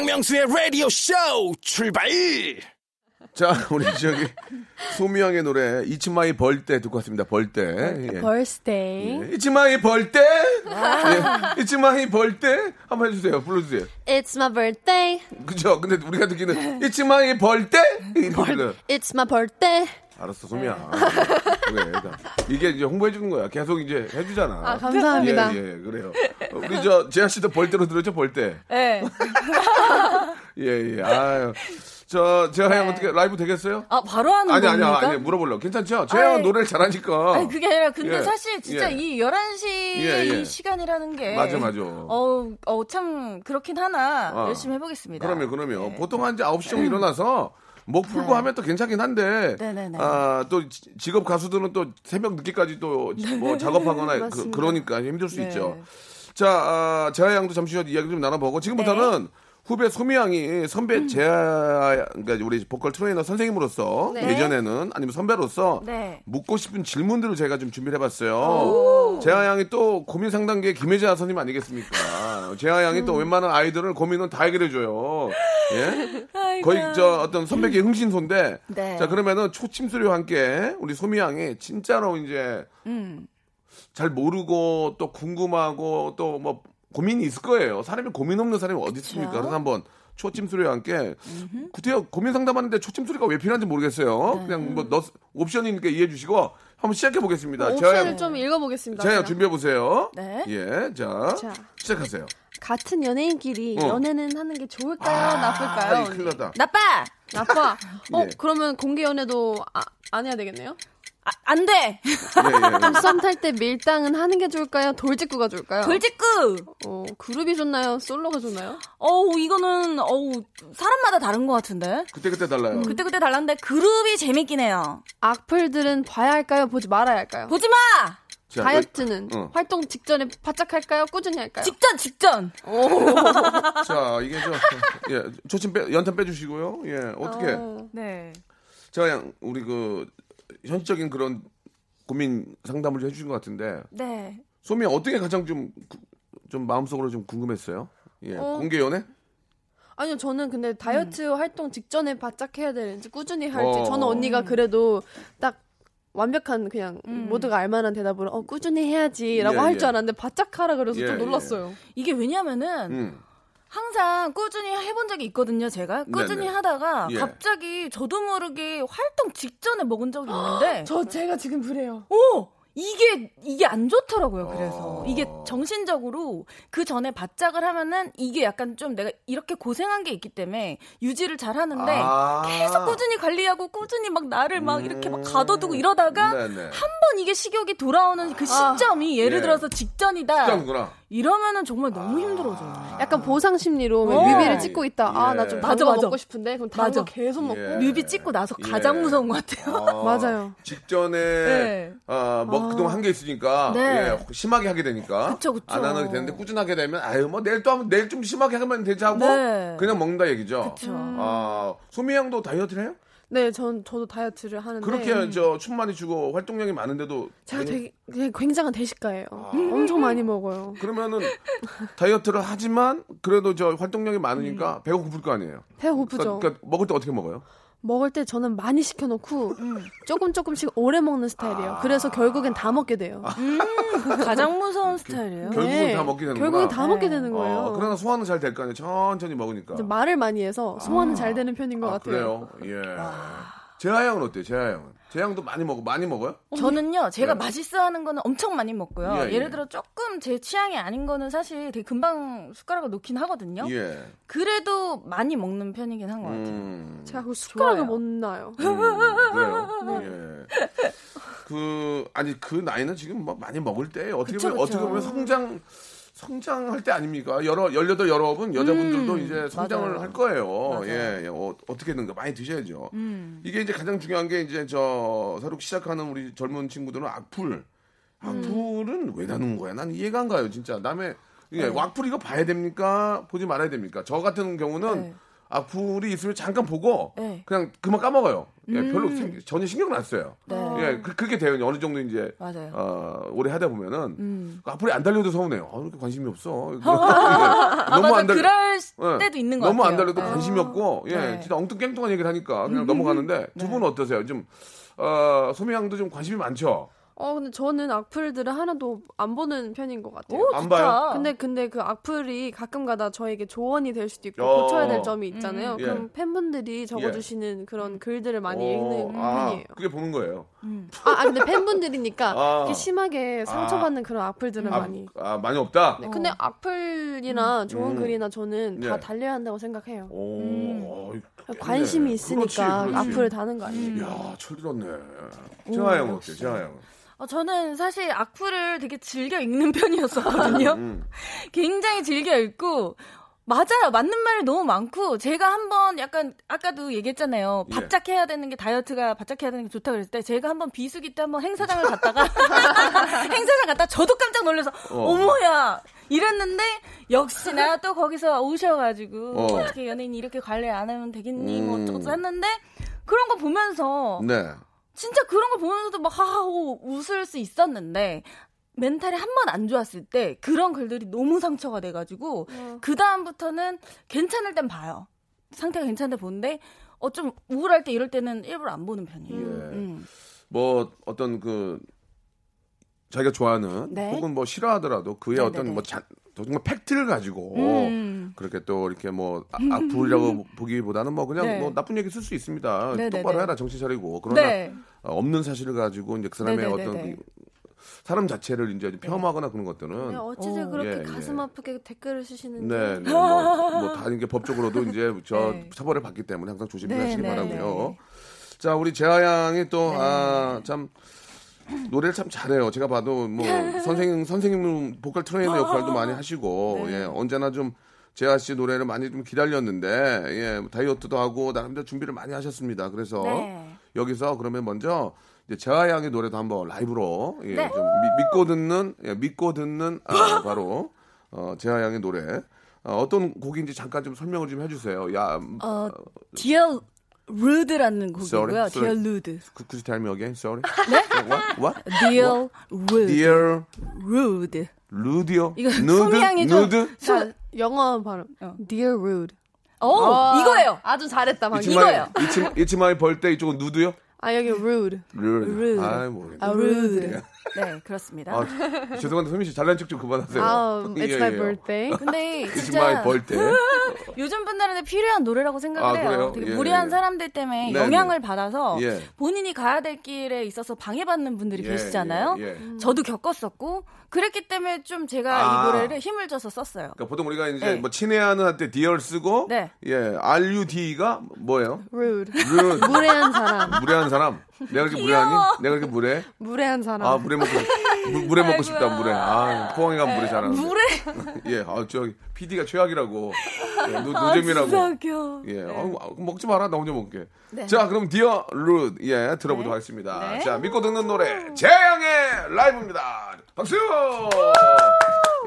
S8: 박명수의 라디오 쇼 출발!
S1: 자, 우리 저기, 소미양의 노래, 이치마이 벌때 듣고 왔습니다. 벌때. 예.
S5: Birthday.
S1: 예. 이치마이 벌때? 예. 이치마이 벌때? 한번 해주세요. 불러주세요.
S5: It's my birthday.
S1: 그죠? 근데 우리가 듣기는 이치마이 벌때? 이렇게 들려요.
S5: It's my birthday.
S1: 알았어, 소미야. 그래, 그러니까 이게 이제 홍보해 주는 거야. 계속 이제 해주잖아.
S5: 아, 감사합니다.
S1: 예, 예, 그래요. 우리 저 재하 씨도 벌대로 들었죠, 벌대.
S6: 네.
S1: 예, 예. 아유. 저 재하 형 어떻게 라이브 되겠어요?
S6: 아, 바로 하는
S1: 아니, 아니,
S6: 겁니까?
S1: 아니, 물어보려고. 괜찮죠? 재하 형은
S6: 아이.
S1: 노래를 잘하니까.
S6: 아니, 그게 아니라, 근데
S1: 예.
S6: 사실 진짜
S1: 예.
S6: 이 11시
S1: 예, 예.
S6: 이 시간이라는 게.
S1: 맞아, 맞아.
S6: 어우, 어우, 참, 그렇긴 하나.
S1: 어.
S6: 열심히 해보겠습니다.
S1: 그러면, 그러면.
S6: 네.
S1: 보통 한 이제 9시 정도 일어나서 목 풀고 하면 또 괜찮긴 한데.
S6: 네네네.
S1: 아, 또 지- 직업 가수들은 또 새벽 늦게까지 또 뭐 작업하거나 그. 그러니까 힘들 수
S6: 네.
S1: 있죠. 자, 아, 재하 양도 잠시 후에 이야기 좀 나눠보고 지금부터는
S6: 네.
S1: 후배 소미 양이 선배 재하, 그러니까 우리 보컬 트레이너 선생님으로서
S5: 네.
S1: 예전에는 아니면 선배로서
S6: 네.
S1: 묻고 싶은 질문들을 제가 좀 준비를 해봤어요. 재하 양이 또 고민 상담계 김혜자 선생님 아니겠습니까? 재하 양이
S6: 음.
S1: 또 웬만한 아이들은 고민은 다 해결해 줘요. 예?
S6: 아이고.
S1: 거의 저 어떤 선배계 흥신소인데.
S6: 네.
S1: 자, 그러면은 초침 소리와 함께 우리 소미 양이 진짜로 이제
S6: 음.
S1: 잘 모르고 또 궁금하고 또 뭐 고민이 있을 거예요. 사람이 고민 없는 사람이 어디 있습니까? 그래서 한번 초침 소리와 함께 그때요 고민 상담하는데 초침 소리가 왜 필요한지 모르겠어요.
S6: 네.
S1: 그냥 뭐 너, 옵션이니까 이해해 주시고 한번 시작해 보겠습니다.
S5: 옵션을 좀 읽어보겠습니다.
S1: 제가. 준비해 보세요.
S6: 네.
S1: 예, 자,
S5: 자.
S1: 시작하세요.
S5: 같은 연예인끼리
S1: 어.
S5: 연애는 하는 게 좋을까요? 나쁠까요?
S1: 아이, 큰일 났다.
S6: 나빠!
S5: 나빠. 어,
S1: 예.
S5: 그러면 공개 연애도 아, 안 해야 되겠네요?
S6: 아, 안 돼!
S1: 예, 예.
S5: 썸탈 때 밀당은 하는 게 좋을까요? 돌직구가 좋을까요?
S6: 돌직구!
S5: 어, 그룹이 좋나요? 솔로가 좋나요?
S6: 어우, 이거는, 어우, 사람마다 다른 것 같은데?
S1: 그때 그때 달라요.
S6: 그때 그때 달랐는데, 그룹이 재밌긴 해요.
S5: 악플들은 봐야 할까요? 보지 말아야 할까요?
S6: 보지 마!
S1: 자,
S5: 다이어트는
S1: 어.
S5: 활동 직전에 바짝 할까요? 꾸준히 할까요?
S6: 직전, 직전!
S1: 자, 이게 저 예, 초침 빼 연탄 빼 주시고요. 예. 어떻게
S5: 어.
S6: 네.
S1: 제가 그냥 우리 그 현실적인 그런 고민 상담을 좀 해주신 것 같은데
S6: 네.
S1: 소미 어떻게 가장 좀 좀 마음속으로 좀 궁금했어요. 예,
S5: 어.
S1: 공개 연애?
S5: 아니요, 저는 근데 다이어트 활동 직전에 바짝 해야 되는지 꾸준히 할지
S1: 어.
S5: 저는 언니가 그래도 딱 완벽한 그냥
S6: 음.
S5: 모두가 알만한 대답으로 어 꾸준히 해야지라고
S1: 예,
S5: 할
S1: 예.
S5: 줄 알았는데 바짝 하라 그래서
S1: 예,
S5: 좀
S1: 예.
S5: 놀랐어요.
S6: 이게 왜냐면은,
S1: 음.
S6: 항상 꾸준히 해본 적이 있거든요, 제가. 꾸준히
S1: 네네.
S6: 하다가,
S1: 예.
S6: 갑자기 저도 모르게 활동 직전에 먹은 적이 있는데,
S5: 저 제가 지금 그래요.
S6: 오! 이게, 이게 안 좋더라고요, 그래서.
S1: 어.
S6: 이게 정신적으로 그 전에 바짝을 하면은 이게 약간 좀 내가 이렇게 고생한 게 있기 때문에 유지를 잘 하는데,
S1: 아.
S6: 계속 꾸준히 관리하고 꾸준히 막 나를 막
S1: 음.
S6: 이렇게 막 가둬두고 이러다가,
S1: 네네.
S6: 한번 이게 식욕이 돌아오는 그 시점이 예를
S1: 예.
S6: 들어서 직전이다. 이러면은 정말 너무 힘들어져요.
S5: 약간 보상 심리로 막
S6: 어.
S5: 뮤비를 찍고 있다. 아,
S1: 예.
S5: 나좀
S6: 맞아, 맞아.
S5: 먹고 싶은데 그럼 단
S6: 맞아.
S5: 거 계속 먹고.
S1: 예.
S6: 뮤비 찍고 나서
S1: 예.
S6: 가장 무서운 것 같아요.
S1: 아,
S5: 맞아요.
S1: 직전에
S6: 네.
S1: 아, 뭐 그동안 한 게 있으니까
S6: 네.
S1: 예, 심하게 하게 되니까
S6: 그쵸, 그쵸.
S1: 안 하게 되는데 꾸준하게 되면 아유 뭐 내일 또 하면 내일 좀 심하게 하면 되지 하고
S6: 네.
S1: 그냥 먹는다 얘기죠.
S6: 그쵸.
S1: 아 소미 양도 다이어트를 해요?
S5: 네, 전 저도 다이어트를 하는데
S1: 그렇게 저춤 많이 추고 활동량이 많은데도
S5: 제가 되게, 되게 굉장한 대식가예요.
S1: 아.
S5: 엄청 많이 먹어요.
S1: 그러면은 다이어트를 하지만 그래도 저 활동량이
S6: 음.
S1: 많으니까 배가 고플 거 아니에요.
S5: 배가 고프죠.
S1: 그러니까, 그러니까 먹을 때 어떻게 먹어요?
S5: 먹을 때 저는 많이 시켜놓고
S6: 음.
S5: 조금 조금씩 오래 먹는 스타일이에요. 그래서 결국엔 다 먹게 돼요.
S6: 가장 무서운 스타일이에요.
S1: 결국은
S5: 네.
S1: 다 먹게 되는구나.
S5: 결국엔 다 먹게
S6: 네.
S5: 되는 거예요.
S1: 어, 그러나 소화는 잘 될 거 아니에요. 천천히 먹으니까.
S5: 말을 많이 해서 소화는 잘 되는 편인 것
S1: 아,
S5: 같아요.
S1: 그래요? 예. 재하 양은 어때요? 재하 양은? 재하 양도 많이 먹어, 많이 먹어요?
S6: 저는요, 제가
S1: 네.
S6: 맛있어 하는 거는 엄청 많이 먹고요.
S1: 예, 예.
S6: 예, 를 들어 조금 제 취향이 아닌 거는 사실 되게 금방 숟가락을 놓긴 하거든요.
S1: 예.
S6: 그래도 많이 먹는 편이긴 한 것 같아요.
S1: 음,
S5: 제가 그 숟가락을
S6: 좋아요.
S5: 못 놔요.
S1: 음, 그래요? 예. 그, 아니, 그 나이는 지금 뭐 많이 먹을 때 어떻게
S6: 그쵸,
S1: 보면,
S6: 그쵸.
S1: 어떻게 보면 성장, 성장할 때 아닙니까? 여러, 열여덟, 열아홉은 여자분들도
S6: 음,
S1: 이제 성장을
S6: 맞아요.
S1: 할 거예요.
S6: 맞아요.
S1: 예, 예. 어, 어떻게든가 많이 드셔야죠.
S6: 음.
S1: 이게 이제 가장 중요한 게 이제 저 새로 시작하는 우리 젊은 친구들은 악플. 악플은 왜 나누는 거야? 난 이해가 안 가요, 진짜. 남의 예,
S6: 네.
S1: 악플 이거 봐야 됩니까? 보지 말아야 됩니까? 저 같은 경우는
S6: 네.
S1: 악플이 있으면 잠깐 보고
S6: 네.
S1: 그냥 그만 까먹어요. 예,
S6: 음.
S1: 별로 생- 전혀 신경 안 써요.
S6: 네.
S1: 예, 그, 그게 돼요. 어느 정도 이제
S6: 맞아요.
S1: 어, 오래 하다 보면은
S6: 음.
S1: 악플이 안 달려도 서운해요. 아, 왜 이렇게 관심이 없어.
S6: 아,
S1: 너무
S6: 맞아.
S1: 안 달려.
S6: 그럴
S1: 예.
S6: 때도 있는 것
S1: 너무
S6: 같아요.
S1: 안 달려도
S6: 네.
S1: 관심이 없고, 예,
S6: 네.
S1: 진짜 엉뚱깽뚱한 얘기를 하니까 그냥 넘어가는데 두 분은 어떠세요? 좀, 어, 소미 양도 좀 관심이 많죠?
S5: 어, 근데 저는 악플들을 하나도 안 보는 편인 것 같아요.
S6: 오,
S1: 안. 봐요?
S5: 근데 근데 그 악플이 가끔가다 저에게 조언이 될 수도 있고
S1: 어.
S5: 고쳐야 될 점이 있잖아요.
S1: 예.
S5: 그럼 팬분들이 적어주시는 그런 글들을 많이
S1: 어,
S5: 읽는
S1: 아,
S5: 편이에요.
S1: 그게 보는 거예요.
S5: 아, 아, 근데 팬분들이니까
S1: 아.
S5: 심하게 상처받는 그런 악플들은
S1: 아,
S5: 많이.
S1: 아, 많이 없다?
S5: 네, 근데 악플이나 좋은
S1: 음.
S5: 글이나 저는 다
S1: 예.
S5: 달려야 한다고 생각해요.
S1: 오, 어이,
S5: 관심이
S1: 그렇네.
S5: 있으니까
S1: 그렇지, 그렇지.
S5: 악플을 다는 거 아니에요.
S1: 야, 철들었네. 재하 양은 어때요? 재하 양은?
S6: 어, 저는 사실 악플을 되게 즐겨 읽는 편이었었거든요.
S1: 음.
S6: 굉장히 즐겨 읽고 맞아요. 맞는 말이 너무 많고 제가 한번 약간 아까도 얘기했잖아요.
S1: 예.
S6: 바짝 해야 되는 게 다이어트가 바짝 해야 되는 게 좋다 그랬을 때 제가 한번 비수기 때 한번 행사장을 갔다가 행사장 갔다 저도 깜짝 놀라서
S1: 어.
S6: 어. 머야 이랬는데 역시나 또 거기서 오셔가지고
S1: 어.
S6: 어. 떻게 연예인이 이렇게 관리 안 하면 되겠니 뭐
S1: 음.
S6: 어쩌고저쩌고 했는데 그런 거 보면서
S1: 네.
S6: 진짜 그런 거 보면서도 막 하하고 웃을 수 있었는데 멘탈이 한 번 안 좋았을 때 그런 글들이 너무 상처가 돼가지고 그 다음부터는 괜찮을 땐 봐요. 상태가 괜찮은데 보는데 어 좀 우울할 때 이럴 때는 일부러 안 보는 편이에요.
S1: 예.
S6: 음.
S1: 뭐 어떤 그 자기가 좋아하는
S6: 네.
S1: 혹은 뭐 싫어하더라도 그의
S6: 네네네.
S1: 어떤 뭐 자, 정말 팩트를 가지고
S6: 음.
S1: 그렇게 또 이렇게 뭐 아, 악플이라고 보기보다는 뭐 그냥
S6: 네.
S1: 뭐 나쁜 얘기 쓸 수 있습니다.
S6: 네네네.
S1: 똑바로 해라 정신 차리고 그러나
S6: 네.
S1: 어, 없는 사실을 가지고 이제 그 사람의
S6: 네네네네.
S1: 어떤 그 사람 자체를 이제 폄하하거나 그런 것들은
S5: 네, 어찌제
S6: 어.
S5: 그렇게
S1: 예,
S5: 가슴
S1: 예.
S5: 아프게 댓글을 쓰시는지.
S1: 네, 네, 뭐, 뭐다 이게 법적으로도 이제 저
S6: 네.
S1: 처벌을 받기 때문에 항상 조심히
S6: 네,
S1: 하시기
S6: 네,
S1: 바라고요. 자, 우리 재하 양이 또 아참 노래를 참 잘해요. 제가 봐도 뭐 선생님 선생님 보컬 트레이너 역할도 많이 하시고
S6: 네.
S1: 예, 언제나 좀 재하 씨 노래를 많이 좀 기다렸는데 예, 다이어트도 하고 나름대로 준비를 많이 하셨습니다. 그래서
S6: 네.
S1: 여기서 그러면 먼저 이제 재하 양의 노래도 한번 라이브로 예,
S6: 네.
S1: 좀 미- 믿고 듣는 예, 믿고 듣는 아, 바로 어, 재하 양의 노래 어, 떤 곡인지 잠깐 좀 설명을 좀 해주세요. 야, 음,
S6: 어 Dear Rude라는 곡이고요.
S1: Sorry, sorry.
S6: Dear Rude.
S1: could, you tell me again? Sorry. 네? What? What?
S6: Dear Rude.
S1: Dear
S6: Rude.
S1: rude요?
S6: 이거
S1: 누드?
S6: 소미양이 좀-
S1: 누드?
S5: 자, 영어 발음.
S6: 어.
S5: Dear Rude.
S6: 오
S5: 아,
S6: 이거예요.
S5: 아주 잘했다 방금.
S6: 이거예요.
S1: it's my, it's my birthday 이쪽은 누드요?
S5: 아 여기 rude.
S6: rude. rude.
S1: 아, 모르겠네.
S6: 아, rude. 네 그렇습니다.
S1: 아, 죄송한데 소민 씨 잘난 척 좀 그만하세요.
S5: 아, it's
S1: 예,
S5: my
S1: 예.
S5: birthday.
S6: 근데 진짜. 요즘 분들한테 필요한 노래라고 생각을
S1: 아,
S6: 해요. 되게
S1: 예,
S6: 무례한
S1: 예.
S6: 사람들 때문에
S1: 네,
S6: 영향을 받아서
S1: 예.
S6: 본인이 가야 될 길에 있어서 방해받는 분들이
S1: 예,
S6: 계시잖아요.
S1: 예, 예.
S6: 저도 겪었었고 그랬기 때문에 좀 제가
S1: 아.
S6: 이 노래를 힘을 줘서 썼어요.
S1: 그러니까 보통 우리가 이제
S6: 네.
S1: 뭐 친애하는 한테 dear 쓰고
S6: 네.
S1: 예, rude가 뭐예요?
S5: rude.
S1: rude.
S5: 무례한 사람.
S1: 무례한 사람? 내가 그렇게 무례하니? 내가 그렇게 무례해?
S5: 무례한 사람.
S1: 아, 물회 먹고, 물, 물회 먹고 싶다, 물회. 아, 포항이가 물회 잘하는데.
S6: 물회
S1: 예, 아, 저기, PD가 최악이라고. 예, 노,
S6: 아,
S1: 노잼이라고.
S6: 웃겨.
S1: 예, 아유, 아, 먹지 마라. 나 혼자 먹게.
S6: 네.
S1: 자, 그럼 Dear Rude, 예, 들어보도록 하겠습니다.
S6: 네.
S1: 자, 믿고 듣는 노래, 재하 양의 라이브입니다. 박수!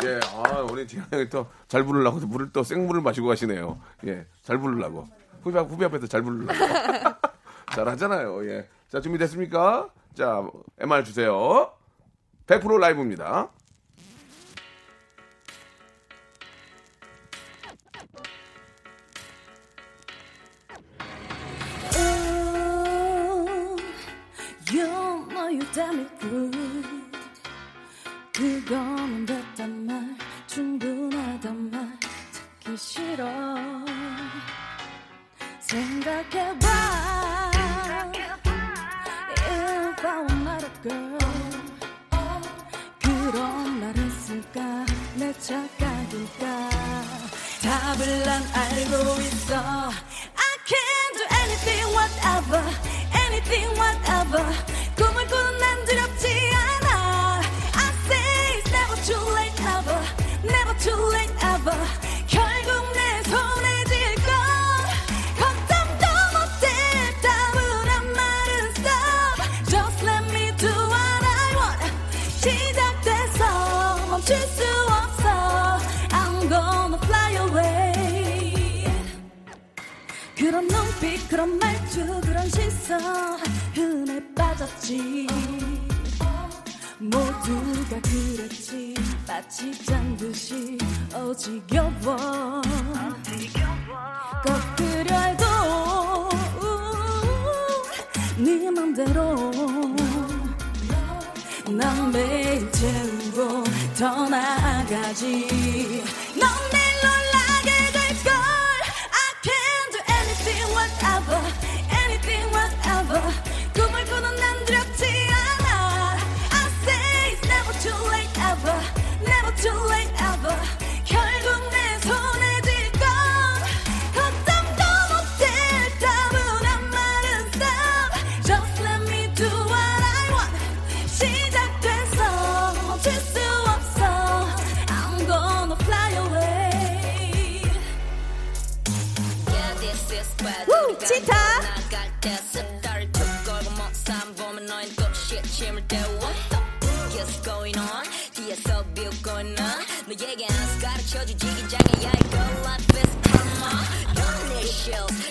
S1: 예, 아, 우리 재하 양이 또 잘 부르려고 물을 또 생물을 마시고 가시네요. 예, 잘 부르려고. 후배, 앞- 후배 앞에서 잘 부르려고. 잘하잖아요, 예. 자, 준비됐습니까? 자, MR 주세요. 100% 라이브입니다.
S6: 싫어 생각해봐 Not a girl 그런 말 했을까 내 착각일까 답을 난 알고 있어 I can do anything whatever anything whatever 꿈을 꾸는 난 두렵지 않아 I say it's never too late ever never too late ever fly away. 그런 눈빛 그런 말투 그런 시선 흔해 빠졌지. 모두가 그랬지. 마치 짠 듯이 어 지겨워. 거꾸려 해도 네 맘대로. 난 매일 채우고 더 나아가지. 넌 내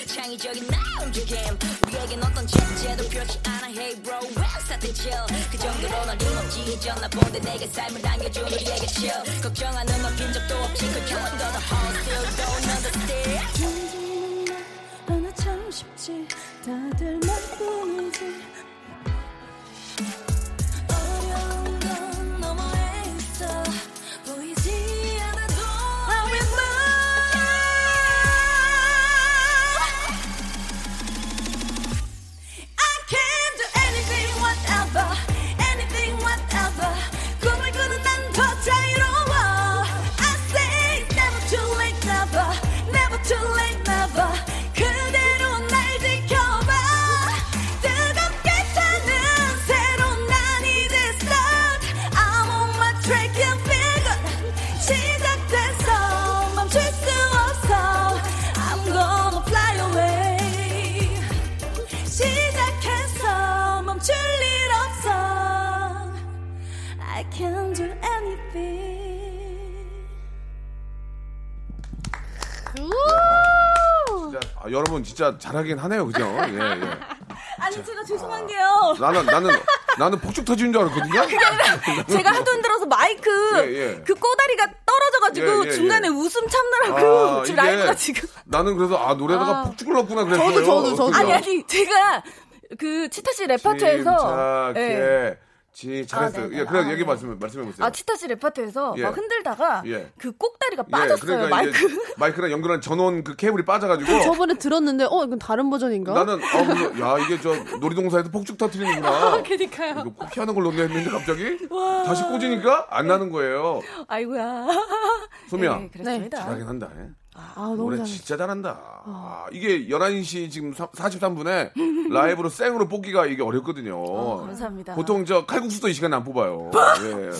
S9: 창의적인 나 움직임 우리에겐 어떤 제재도 필요치 않아. Hey bro well set the chill. 그 정도로 널 힘없지 졌나 본데 내게 삶을 안겨준 우리에게 chill. 걱정하는 넌빈 적도 없지. 그 더더 hard still don't understand.
S6: 존재는 나 하나 참 쉽지. 다들
S1: 여러분 진짜 잘하긴 하네요, 그죠? 예, 예.
S6: 아니 제가 죄송한 게요
S1: 나는, 나는, 나는 폭죽 터지는 줄 알았거든요?
S6: 제가 하도 흔들어서 마이크
S1: 예, 예.
S6: 그 꼬다리가 떨어져가지고
S1: 예, 예,
S6: 중간에
S1: 예.
S6: 웃음 참느라고
S1: 아,
S6: 지금 라이브가 지금
S1: 나는 그래서, 아, 노래다가
S6: 아.
S1: 폭죽을 넣었구나 그랬어요.
S5: 저도, 저도, 저도.
S6: 아니 아니 제가 그 치타 씨 레파토에서 예.
S1: 지, 잘했어요.
S6: 아, 네네.
S1: 예, 그래,
S6: 아,
S1: 얘기
S6: 네.
S1: 말씀, 말씀해 보세요.
S6: 아 치타 씨 레파토에서
S1: 예.
S6: 막 흔들다가
S1: 예.
S6: 그 꼭다리가
S1: 예,
S6: 빠졌어요
S1: 그러니까
S6: 마이크
S1: 마이크랑 연결한 전원 그 케이블이 빠져가지고.
S5: 저번에 들었는데 어 이건 다른 버전인가?
S1: 나는, 아, 그래서 야, 이게 저 놀이동산에서 폭죽 터트리는구나.
S5: 그니까요.
S1: 이거 꼭 피하는 걸 넣네 했는데 갑자기 다시 꽂으니까 안 나는 거예요.
S6: 아이고야
S1: 소미야.
S6: 네, 그렇습니다
S1: 잘하긴 한다. 예.
S5: 아, 너무
S1: 노래
S5: 잘해.
S1: 진짜 잘한다. 아, 이게 11시 지금 43분에 라이브로 생으로 뽑기가 이게 어렵거든요.
S6: 어, 감사합니다.
S1: 보통 저 칼국수도 이 시간에 안 뽑아요. 예.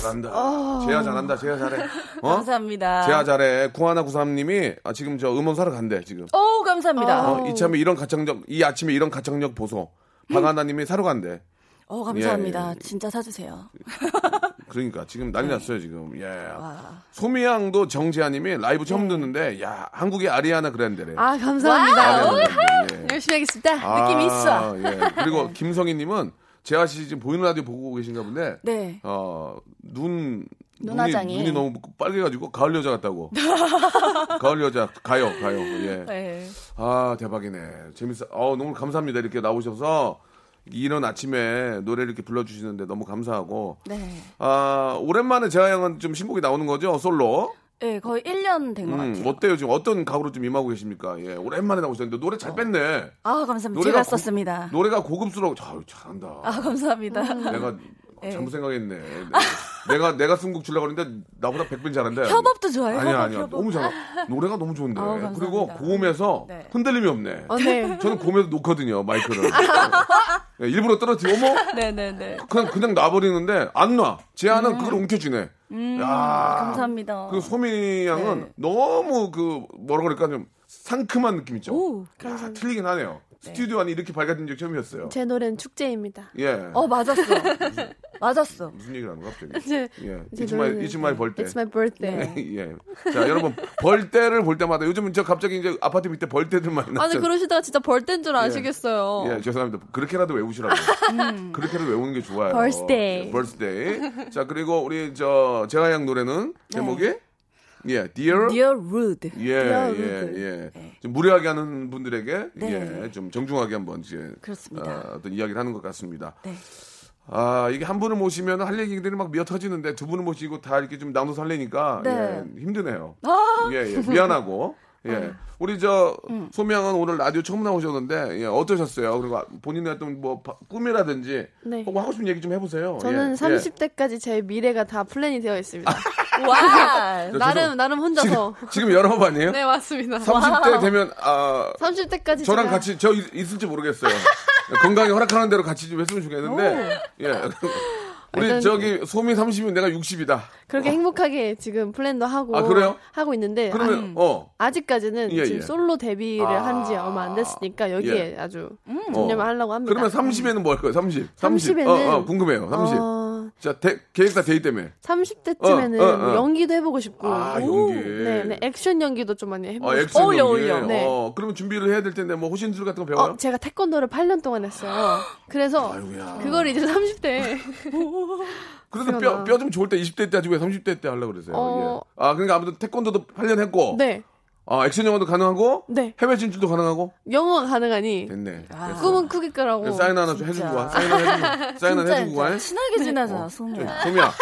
S1: 잘한다.
S6: 어.
S1: 재야 잘한다. 재야 잘해. 어?
S6: 감사합니다.
S1: 재야 잘해. 9193님이 아, 지금 저 음원 사러 간대, 지금.
S6: 오, 감사합니다.
S1: 어, 이참에 이런 가창력, 이 아침에 이런 가창력 보소. 박하나님이 사러 간대.
S6: 어, 감사합니다.
S1: 예, 예.
S6: 진짜 사주세요.
S1: 그러니까 지금 난리 났어요 지금. 예.
S6: 네. 와.
S1: 소미양도 정재하님이 라이브 처음 듣는데 야 한국의 아리아나 그랜데래.
S5: 아, 감사합니다.
S1: 그랜데, 예.
S5: 열심히 하겠습니다.
S1: 아, 예. 그리고 김성희님은 재하 씨 지금 보이는 라디오 보고 계신가 본데.
S6: 네.
S1: 어눈 눈이.
S6: 눈이
S1: 너무 빨개가지고 가을 여자 같다고. 가을 여자 가요 가요. 예.
S6: 네.
S1: 아 대박이네. 재밌어. 어 너무 감사합니다 이렇게 나오셔서 이런 아침에 노래를 이렇게 불러주시는데 너무 감사하고.
S6: 네.
S1: 아 오랜만에 재하 형은 좀 신곡이 나오는 거죠 솔로.
S6: 네, 거의 1년 된것
S1: 음,
S6: 같아요.
S1: 어때요 지금 어떤 각오로 좀 임하고 계십니까? 예 오랜만에 나오셨는데 노래 잘 뺐네.
S6: 아, 감사합니다.
S1: 노래가
S6: 제가
S1: 고-
S6: 썼습니다.
S1: 노래가 고급스러워. 자, 잘한다.
S6: 아, 감사합니다.
S1: 내가
S6: 네.
S1: 잘못 생각했네. 내가 내가 쓴곡 주려고 했는데 나보다 100배 잘한데.
S6: 협업도 좋아요.
S1: 아니야
S6: 협업,
S1: 아니야.
S6: 협업.
S1: 너무 잘하. 노래가 너무 좋은데.
S6: 감사합니다.
S1: 그리고 고음에서
S6: 네.
S1: 흔들림이 없네.
S5: 어, 네.
S1: 저는 고음에서 놓거든요 마이크를. 예, 일부러 떨어뜨려. 어머
S6: 네네네.
S1: 그냥 그냥 놔버리는데 안 놔. 제안은 그걸 움켜주네.
S6: 음,
S1: 야.
S6: 감사합니다.
S1: 그 소미 양은
S6: 네.
S1: 너무 그 뭐라 그럴까 좀 상큼한 느낌 있죠.
S6: 오,
S1: 야, 틀리긴 하네요. 스튜디오 안이 이렇게 밝아진 적 처음이었어요.
S5: 제 노래는 축제입니다.
S1: 예.
S6: 어, 맞았어. 맞았어.
S1: 무슨 얘기를 하는 거야 갑자기?
S5: 제,
S1: 예.
S5: 제
S1: It's my, it's my birthday.
S5: It's my birthday.
S1: 예. 자, 여러분 벌떼를 볼 때마다 요즘은 저 갑자기 이제 아파트 밑에 벌떼들 많이
S5: 아니
S1: 났죠.
S5: 그러시다가 진짜 벌떼인 줄 아시겠어요.
S1: 예, 죄송합니다. 그렇게라도 외우시라고. 그렇게라도 외우는 게 좋아요.
S5: Birthday.
S1: 예, birthday. 자, 그리고 우리 저 재하양 노래는 제목이 예, Dear
S6: Dear Rude.
S1: 예,
S6: Dear
S1: 예,
S6: Rude.
S1: 예. 좀 무례하게 하는 분들에게
S6: 네.
S1: 예, 좀 정중하게 한번 이제
S6: 그렇습니다.
S1: 어, 어떤 이야기를 하는 것 같습니다.
S6: 네.
S1: 아, 이게 한 분을 모시면 할 얘기들이 막 미어 터지는데 두 분을 모시고 다 이렇게 좀 나눠서 하려니까
S6: 네.
S1: 예, 힘드네요.
S6: 아.
S1: 예, 예. 미안하고. 예. 우리 저
S6: 음.
S1: 소명은 오늘 라디오 처음 나오셨는데 예, 어떠셨어요? 그리고 본인의 어떤 뭐 바- 꿈이라든지
S5: 네.
S1: 하고 싶은 얘기 좀 해보세요.
S5: 저는
S1: 예,
S5: 30대까지 제 미래가 다 플랜이 되어 있습니다.
S6: 와.
S1: 저
S5: 나름 나름 혼자서.
S1: 예. 지금 열아홉 아니에요?
S5: 네 맞습니다.
S1: 30대 되면 아
S5: 30대까지
S1: 저랑
S5: 제가
S1: 같이 저 있- 있을지 모르겠어요. 건강이 허락하는 대로 같이 좀 했으면 좋겠는데. 예. 우리 저기 소미 30이면 내가 60이다.
S5: 그렇게 행복하게 지금 플랜도 하고
S1: 아, 그래요?
S5: 하고 있는데
S1: 그러면 어.
S5: 아, 직까지는
S1: 예,
S5: 지금
S1: 예.
S5: 솔로 데뷔를
S1: 아.
S5: 한지 얼마 안 됐으니까 여기에
S1: 예.
S5: 아주
S6: 음.
S5: 전념을 하려고 합니다.
S1: 그러면 30에는 뭐 할 거예요? 30.
S5: 30 에는-
S1: 어, 어, 궁금해요. 30.
S5: 어,
S1: 자, 대- 계획 다 돼 있기 때문에.
S5: 30대쯤에는
S1: 어, 어, 어.
S5: 연기도 해보고 싶고
S1: 아,
S5: 오,
S1: 연기.
S5: 네, 네, 액션 연기도 좀 많이 해보고
S1: 어,
S5: 싶고
S1: 액션
S6: 어울려,
S1: 연기.
S6: 어울려.
S5: 네.
S1: 어, 그러면 준비를 해야 될 텐데 뭐 호신술 같은 거 배워요?
S5: 어, 제가 태권도를 8년 동안 했어요. 그래서
S1: 아이고야.
S5: 그걸 이제 30대
S1: 그래도 뼈,
S5: 그러나.
S1: 뼈좀 좋을 때 20대 때 하지 왜 30대 때 하려고 그러세요?
S5: 어.
S1: 예. 아, 그러니까 아무튼 태권도도 8년 했고.
S5: 네,
S1: 아, 액션 영화도 가능하고.
S5: 네.
S1: 해외 진출도 가능하고.
S5: 영어가 가능하니
S1: 됐네. 됐어.
S5: 꿈은 크게 끄라고.
S1: 그래서 사인 하나 좀 해주고 가. 사인 하나 해주고, 사인 하나 해주고 가.
S6: 진짜 친하게 지내자, 소미야.
S1: 소미야,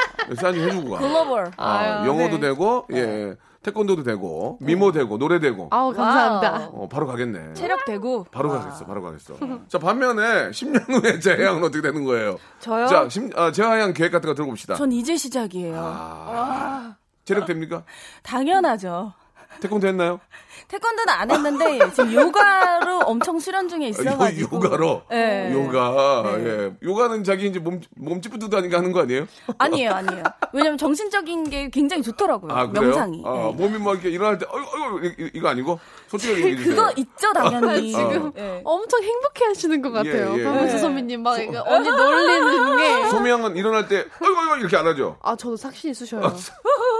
S1: 사인 좀 해주고 가.
S6: 글로벌.
S1: 아,
S5: 아유,
S1: 영어도
S5: 네.
S1: 되고, 예. 태권도도 되고, 미모 되고, 노래 되고.
S5: 아우 감사합니다.
S1: 어, 바로 가겠네.
S6: 체력 되고.
S1: 바로 가겠어, 바로 가겠어. 자, 반면에 10년 후에 재하양은 어떻게 되는 거예요?
S6: 저요?
S1: 자, 심, 아, 재하양 계획 같은 거 들어봅시다.
S6: 전 이제 시작이에요.
S1: 아. 체력 됩니까?
S6: 당연하죠.
S1: 태권도 했나요?
S6: 태권도는 안 했는데 지금 요가로 엄청 수련 중에 있어가지고.
S1: 요, 요가로?
S6: 네.
S1: 요가,
S6: 네.
S1: 예. 요가는 자기 이제 몸, 몸집부터 하니까 하는 거 아니에요?
S6: 아니에요, 아니에요. 왜냐면 정신적인 게 굉장히 좋더라고요.
S1: 아?
S6: 명상이.
S1: 아,
S6: 네.
S1: 몸이 막 이렇게 일어날 때, 어이구, 어이구, 이- 이거 아니고? 솔직하게 얘기해 주세요.
S6: 그거 있죠, 당연히.
S1: 지금
S6: 네.
S5: 엄청 행복해 하시는 것 같아요.
S1: 예, 예.
S5: 박명수
S6: 네.
S5: 선배님 막 이거 언니 놀리는 게.
S1: 소미 양은 일어날 때, 어이구, 어이구, 이렇게 안 하죠?
S5: 아, 저도 삭신이 쑤셔요.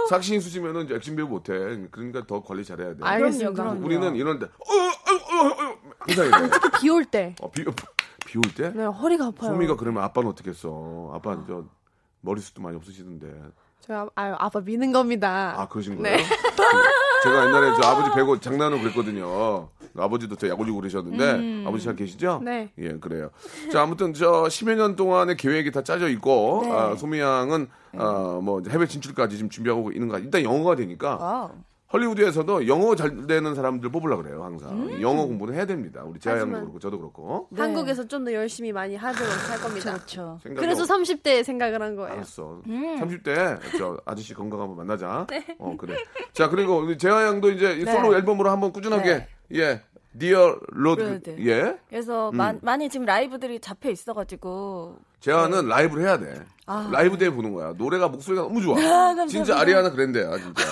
S1: 삭신 수시면은 이제 액션 배우 못해. 그러니까 더 관리 잘해야 돼.
S5: 알겠습니다.
S6: 그럼요.
S1: 우리는 이럴 때, 어, 어, 어, 어, 항상 이래.
S5: 비올 때.
S1: 어, 비, 비올 때?
S5: 네, 허리가 아파요.
S1: 소미가 그러면 아빠는 어떻게 했어? 아빠는 저 머리숱도 많이 없으시던데.
S5: 제가 아, 아빠 미는 겁니다.
S1: 아, 그러신
S5: 네.
S1: 거예요? 제가 옛날에 저 아버지 뵈고 장난으로 그랬거든요. 아버지도 저 야구지 그러셨는데 아버지 잘 계시죠?
S5: 음. 네.
S1: 예, 그래요. 자, 아무튼 저 10여 년 동안의 계획이 다 짜져 있고
S6: 네.
S1: 아, 소미 양은 어, 뭐 해외 진출까지 지금 준비하고 있는 거 일단 영어가 되니까
S6: wow.
S1: 홀리우드에서도 영어 잘 되는 사람들 뽑으려 그래요 항상
S5: 음.
S1: 영어 공부는 해야 됩니다 우리 재하 양도 그렇고 저도 그렇고
S5: 네. 한국에서 좀 더 열심히 많이 하도록 할 겁니다.
S6: 그렇죠.
S1: 생각이
S5: 그래서
S1: 없-
S5: 30대에 생각을 한 거예요.
S1: 알았어.
S5: 음.
S1: 30대 저 아저씨 건강 한번 만나자.
S5: 네.
S1: 어 그래. 자 그리고 우리 재하 양도 이제 이
S6: 네.
S1: 솔로 앨범으로 한번 꾸준하게
S6: 네.
S1: 예 Dear
S6: Rude Rude.
S1: 예
S6: 그래서
S1: 음.
S6: 마- 많이 지금 라이브들이 잡혀 있어가지고
S1: 재하는 라이브를 해야 돼.
S6: 아.
S1: 라이브 대회 보는 거야. 노래가 목소리가 너무 좋아.
S6: 아, 감사합니다.
S1: 진짜 아리아나 그랜데야 진짜.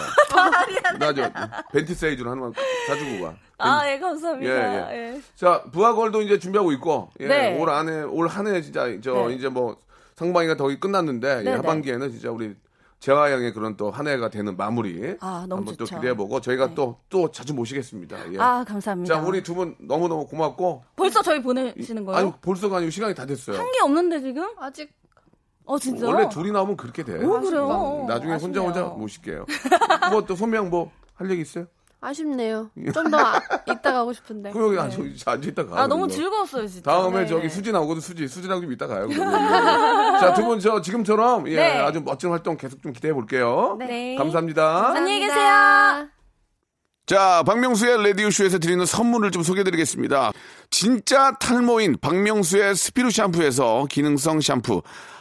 S1: 나저 벤티 세이즈로 하나만 사주고 가.
S6: 아, 예, 감사합니다.
S1: 예,
S6: 예.
S1: 자 부하걸도 이제 준비하고 있고 예,
S6: 네.
S1: 올 안에 올 한 해 진짜 저
S6: 네.
S1: 이제 뭐 상반기가 더 끝났는데 예,
S6: 네, 네.
S1: 하반기에는 진짜 우리 재하 양의 그런 또 한 해가 되는 마무리
S6: 아, 너무
S1: 한번 또
S6: 좋죠.
S1: 기대해보고 저희가 또 또 자주 모시겠습니다. 예.
S6: 아, 감사합니다.
S1: 자 우리 두 분 너무 너무 고맙고
S6: 벌써 저희 보내시는 거예요?
S1: 아니 벌써가 아니고 시간이 다 됐어요.
S6: 한 게 없는데 지금?
S5: 아직.
S6: 어, 진짜?
S1: 원래 둘이 나오면 그렇게 돼.
S6: 오, 그래요?
S1: 나중에 혼자
S6: 아쉽네요.
S1: 혼자 모실게요. 뭐또 소명 뭐 할 얘기 있어요?
S5: 아쉽네요. 좀더 아, 이따 가고 싶은데.
S1: 그럼 여기 앉아, 앉아 있다 가.
S6: 아, 너무
S1: 그리고.
S6: 즐거웠어요, 진짜.
S1: 다음에
S6: 네.
S1: 저기 수지 나오거든 수지 수지랑 좀 이따 가요. 자두 분 저 지금처럼 예
S6: 네.
S1: 아주 멋진 활동 계속 좀 기대해 볼게요.
S6: 네.
S1: 감사합니다.
S6: 안녕히 계세요.
S1: 자, 박명수의 라디오쇼에서 드리는 선물을 좀 소개해드리겠습니다. 진짜 탈모인 박명수의 스피루 샴푸에서 기능성 샴푸,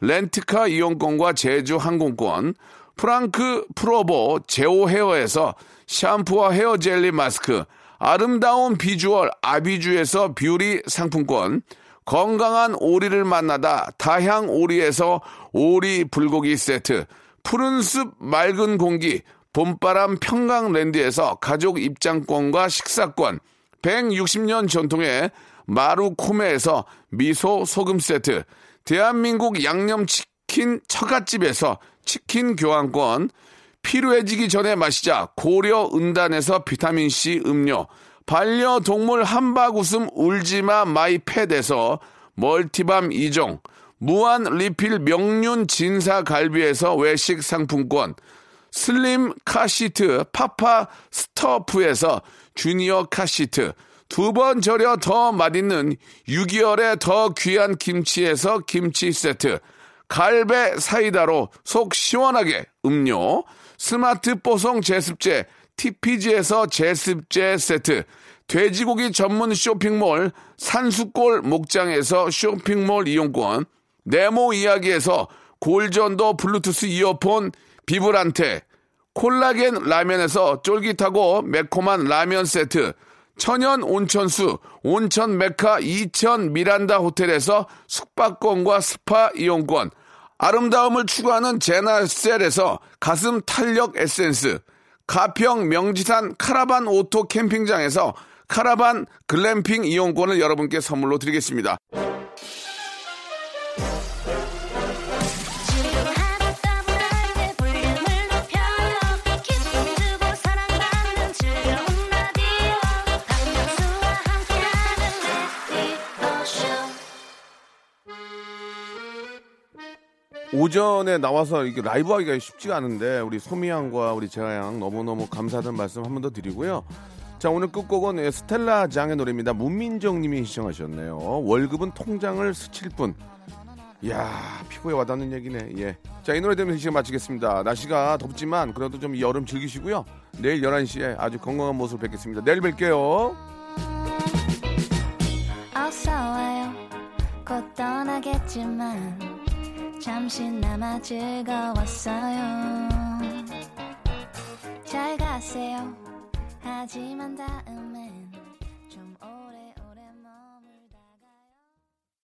S1: 렌트카 이용권과 제주 항공권, 프랑크 프로보 제오 헤어에서 샴푸와 헤어 젤리 마스크, 아름다운 비주얼 아비주에서 뷰티 상품권, 건강한 오리를 만나다 다향 오리에서 오리 불고기 세트, 푸른 숲 맑은 공기 봄바람 평강랜드에서 가족 입장권과 식사권, 160년 전통의 마루코메에서 미소 소금 세트, 대한민국 양념치킨 처갓집에서 치킨 교환권, 피로해지기 전에 마시자 고려 은단에서 비타민C 음료, 반려동물 한바구음 울지마 마이 팻에서 멀티밤 2종, 무한 리필 명륜 진사 갈비에서 외식 상품권, 슬림 카시트 파파 스토프에서 주니어 카시트, 두 번 절여 더 맛있는 6개월의 더 귀한 김치에서 김치 세트, 갈배 사이다로 속 시원하게 음료, 스마트 뽀송 제습제 TPG에서 제습제 세트, 돼지고기 전문 쇼핑몰 산수골 목장에서 쇼핑몰 이용권, 네모 이야기에서 골전도 블루투스 이어폰 비브란테, 콜라겐 라면에서 쫄깃하고 매콤한 라면 세트, 천연 온천수 온천 메카 이천 미란다 호텔에서 숙박권과 스파 이용권, 아름다움을 추구하는 제나셀에서 가슴 탄력 에센스, 가평 명지산 카라반 오토 캠핑장에서 카라반 글램핑 이용권을 여러분께 선물로 드리겠습니다. 오전에 나와서 이렇게 라이브 하기가 쉽지가 않은데 우리 소미양과 우리 재하양 너무너무 감사하다는 말씀 한 번 더 드리고요. 자 오늘 끝곡은 예, 스텔라 장의 노래입니다. 문민정 님이 시청하셨네요. 월급은 통장을 스칠 뿐. 이야 피부에 와닿는 얘기네. 예. 자이 노래 들으면서 이 시간 마치겠습니다. 날씨가 덥지만 그래도 좀이 여름 즐기시고요. 내일 11시에 아주 건강한 모습을 뵙겠습니다. 내일 뵐게요.
S7: 어서 와요 곧 떠나겠지만 잠시나마 즐거웠어요. 잘 가세요. 하지만 다음엔